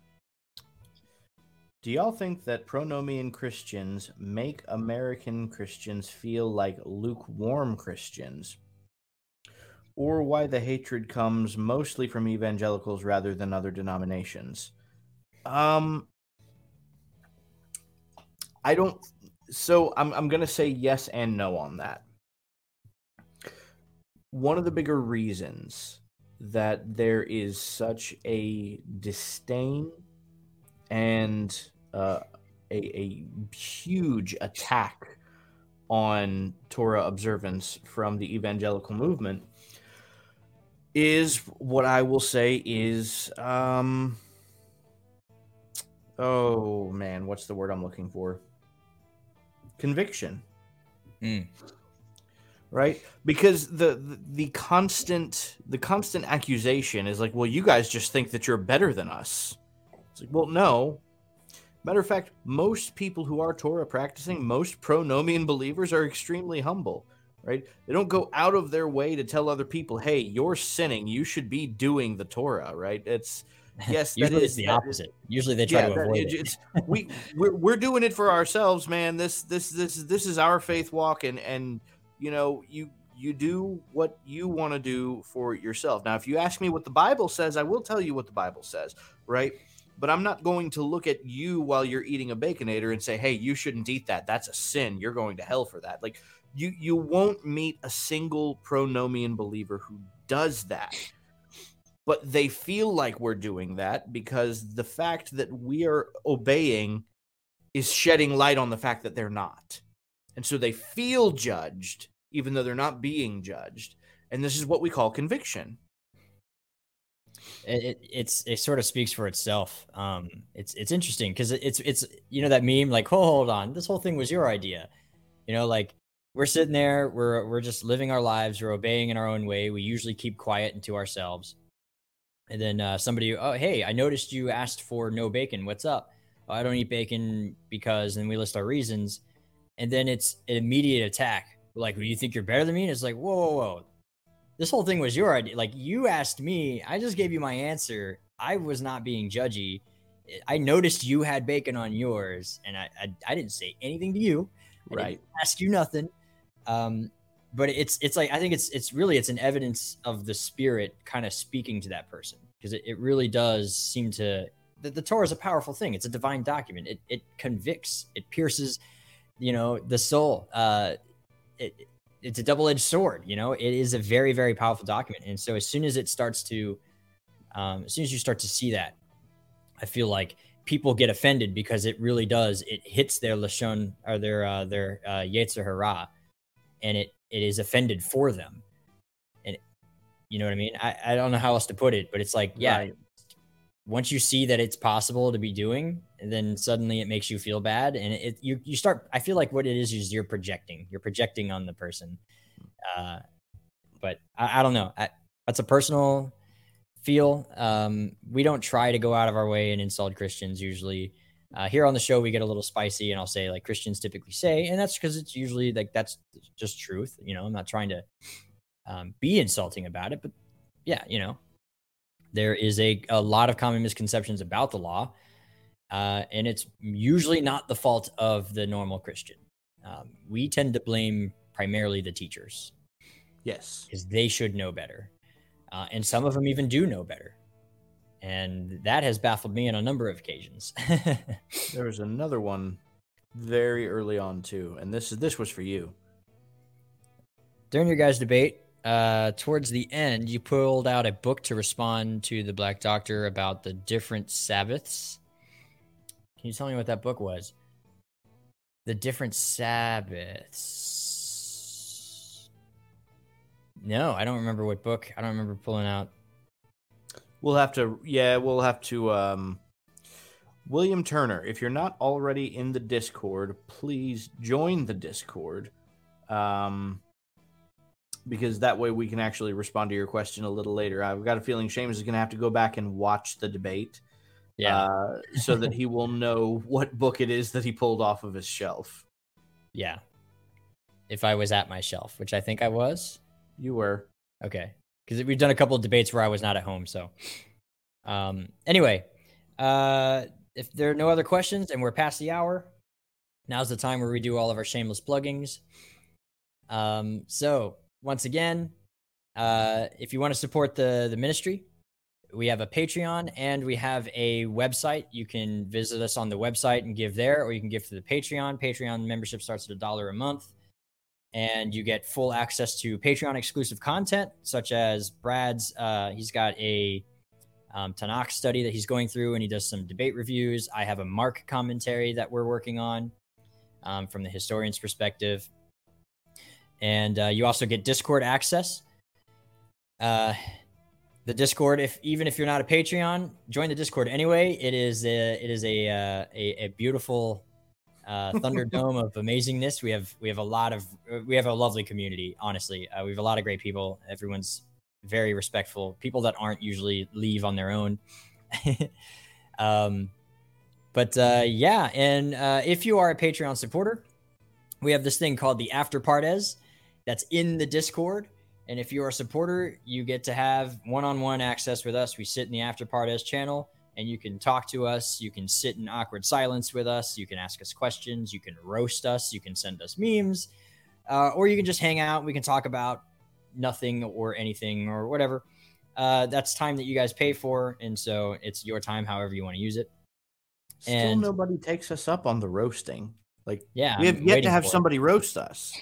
Do y'all think that pronomian Christians make American Christians feel like lukewarm Christians? Or why the hatred comes mostly from evangelicals rather than other denominations? Um I don't so I'm I'm to say yes and no on that. One of the bigger reasons that there is such a disdain and uh, a, a huge attack on Torah observance from the evangelical movement is what I will say is um oh man what's the word I'm looking for conviction. Mm. right? Because the, the the constant the constant accusation is like well you guys just think that you're better than us. It's like well no. Matter of fact most people who are torah practicing most pronomian believers are extremely humble right? They don't go out of their way to tell other people hey you're sinning. You should be doing the torah right? It's yes <laughs> that Usually is it's the that is- opposite. Usually they try yeah, to avoid it- it. we we're, we're doing it for ourselves, man. This this this this is our faith walk, and and you know you you do what you want to do for yourself. Now, if you ask me what the Bible says, I will tell you what the Bible says, right? But I'm not going to look at you while you're eating a baconator and say, "Hey, you shouldn't eat that. That's a sin. You're going to hell for that." Like you you won't meet a single pronomian believer who does that but they feel like we're doing that because the fact that we are obeying is shedding light on the fact that they're not. And so they feel judged even though they're not being judged. And this is what we call conviction. it, it it's it sort of speaks for itself. Um, it's it's interesting because it, it's it's you know that meme like <laughs> oh, hold on this whole thing was your idea, you know like we're sitting there we're we're just living our lives we're obeying in our own way we usually keep quiet and to ourselves, and then uh, somebody oh hey I noticed you asked for no bacon what's up oh, I don't eat bacon because and we list our reasons, and then it's an immediate attack like do you think you're better than me and it's like whoa whoa whoa this whole thing was your idea. Like you asked me, I just gave you my answer. I was not being judgy. I noticed you had bacon on yours, and I I, I didn't say anything to you. I didn't Right. ask you nothing. Um, but it's it's like I think it's it's really it's an evidence of the spirit kind of speaking to that person because it, it really does seem to the, the Torah is a powerful thing. It's a divine document. It it convicts. It pierces, you know, the soul. Uh, it it's a double edged sword. You know, it is a very very powerful document. And so as soon as it starts to, um, as soon as you start to see that, I feel like people get offended because it really does. It hits their lashon or their uh, their uh, yetzer hara, and it it is offended for them. And you know what I mean? I, I don't know how else to put it, but it's like, yeah, Right. once you see that it's possible to be doing, then suddenly it makes you feel bad, and it you you start. I feel like what it is is you're projecting. You're projecting on the person. Uh, but I, I don't know. I, that's a personal feel. Um, we don't try to go out of our way and insult Christians usually. Uh, here on the show, we get a little spicy, and I'll say like Christians typically say, and that's because it's usually like that's just truth. You know, I'm not trying to um, be insulting about it, but yeah, you know, there is a, a lot of common misconceptions about the law, uh, and it's usually not the fault of the normal Christian. Um, we tend to blame primarily the teachers Yes. because they should know better. Uh, and some of them even do know better. And that has baffled me on a number of occasions. <laughs> There was another one very early on too, and this is this was for you. During your guys' debate, uh, towards the end, you pulled out a book to respond to the Black Doctor about the different Sabbaths. Can you tell me what that book was? The different Sabbaths. No, I don't remember what book. I don't remember pulling out. We'll have to yeah, we'll have to um William Turner, if you're not already in the Discord, please join the Discord. Um because that way we can actually respond to your question a little later. I've got a feeling Seamus is going to have to go back and watch the debate Yeah, uh, so that he will know what book it is that he pulled off of his shelf. yeah. If I was at my shelf, which I think I was. You were. Okay. Because we've done a couple of debates where I was not at home. So, um, anyway, uh, if there are no other questions and we're past the hour, now's the time where we do all of our shameless pluggings. Um, so once again, uh, if you want to support the the ministry, we have a Patreon and we have a website. You can visit us on the website and give there, or you can give to the Patreon. Patreon membership starts at a dollar a month and you get full access to Patreon exclusive content, such as Brad's. Uh, he's got a um, Tanakh study that he's going through, and he does some debate reviews. I have a Mark commentary that we're working on um, from the historian's perspective, and uh, you also get Discord access. Uh, the Discord, if even if you're not a Patreon, join the Discord anyway. It is a, it is a uh, a, a beautiful uh, Thunderdome of amazingness. We have we have a lot of we have a lovely community. Honestly, uh, we have a lot of great people. Everyone's very respectful. People that aren't usually leave on their own. <laughs> um, but uh, yeah, and uh, if you are a Patreon supporter, we have this thing called the After Partes that's in the Discord. And if you're a supporter, you get to have one-on-one access with us. We sit in the After Partes channel and you can talk to us. You can sit in awkward silence with us. You can ask us questions. You can roast us. You can send us memes, uh, or you can just hang out. We can talk about nothing or anything or whatever. Uh, that's time that you guys pay for, and so it's your time, however you want to use it. Still And- nobody takes us up on the roasting. Like Yeah, we have I'm yet to have for it. somebody roast us.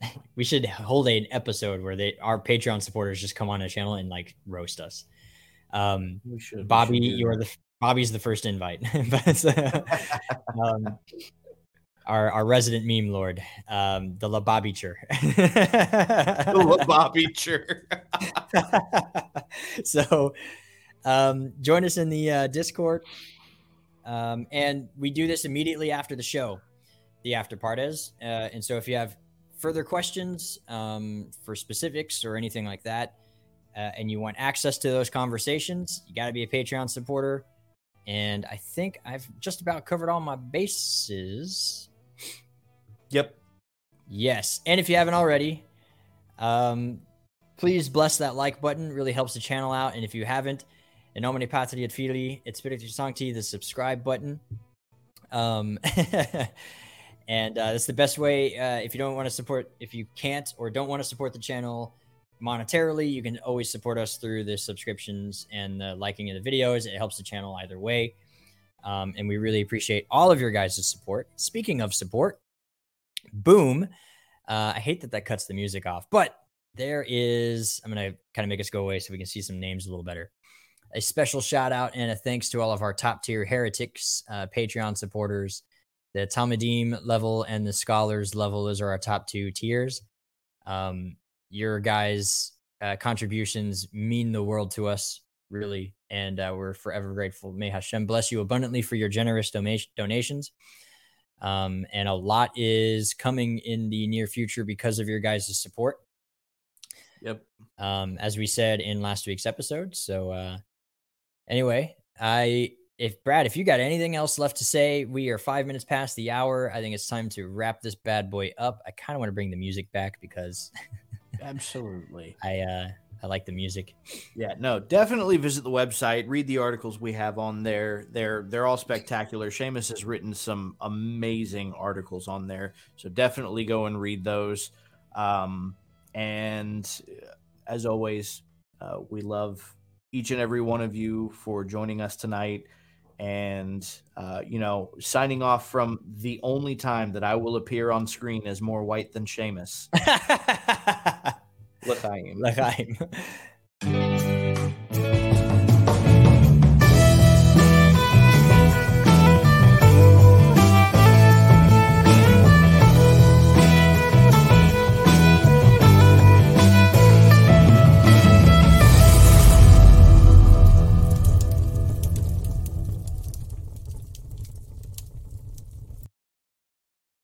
<laughs> We should hold an episode where they our Patreon supporters just come on the channel and like roast us. Um, should. Bobby, you're the Bobby's the first invite, <laughs> but <laughs> um, our our resident meme lord, um, the La Bobbycher. Bobby Chur. <laughs> so, um, join us in the uh, Discord, um, and we do this immediately after the show, the after parties. Uh, and so, if you have further questions um, for specifics or anything like that, uh, and you want access to those conversations, you got to be a Patreon supporter. And I think I've just about covered all my bases. Yep. Yes. And if you haven't already, um, please bless that like button. It really helps the channel out. And if you haven't, in nomine patri et filii et spiritus sancti, the subscribe button. Um, <laughs> and uh, that's the best way. Uh, if you don't want to support, if you can't or don't want to support the channel monetarily, you can always support us through the subscriptions and the liking of the videos. It helps the channel either way. Um, and we really appreciate all of your guys' support. Speaking of support, boom. Uh, I hate that that cuts the music off, but there is, I'm going to kind of make us go away so we can see some names a little better. A special shout out and a thanks to all of our top tier heretics, uh, Patreon supporters. The Talmidim level and the scholars level, those are our top two tiers. Um, your guys' uh, contributions mean the world to us, really, and uh, we're forever grateful. May Hashem bless you abundantly for your generous donations. Um, and a lot is coming in the near future because of your guys' support. Yep. Um, as we said in last week's episode. So, uh, anyway, I if Brad, if you got anything else left to say, we are five minutes past the hour. I think it's time to wrap this bad boy up. I kind of want to bring the music back because <laughs> absolutely, I uh, I like the music. Yeah, no, definitely visit the website, read the articles we have on there. They're they're all spectacular. Seamus has written some amazing articles on there, so definitely go and read those. Um, and uh, as always, uh, we love each and every one of you for joining us tonight. And, uh, you know, signing off from the only time that I will appear on screen as more white than Seamus. L'chaim. L'chaim.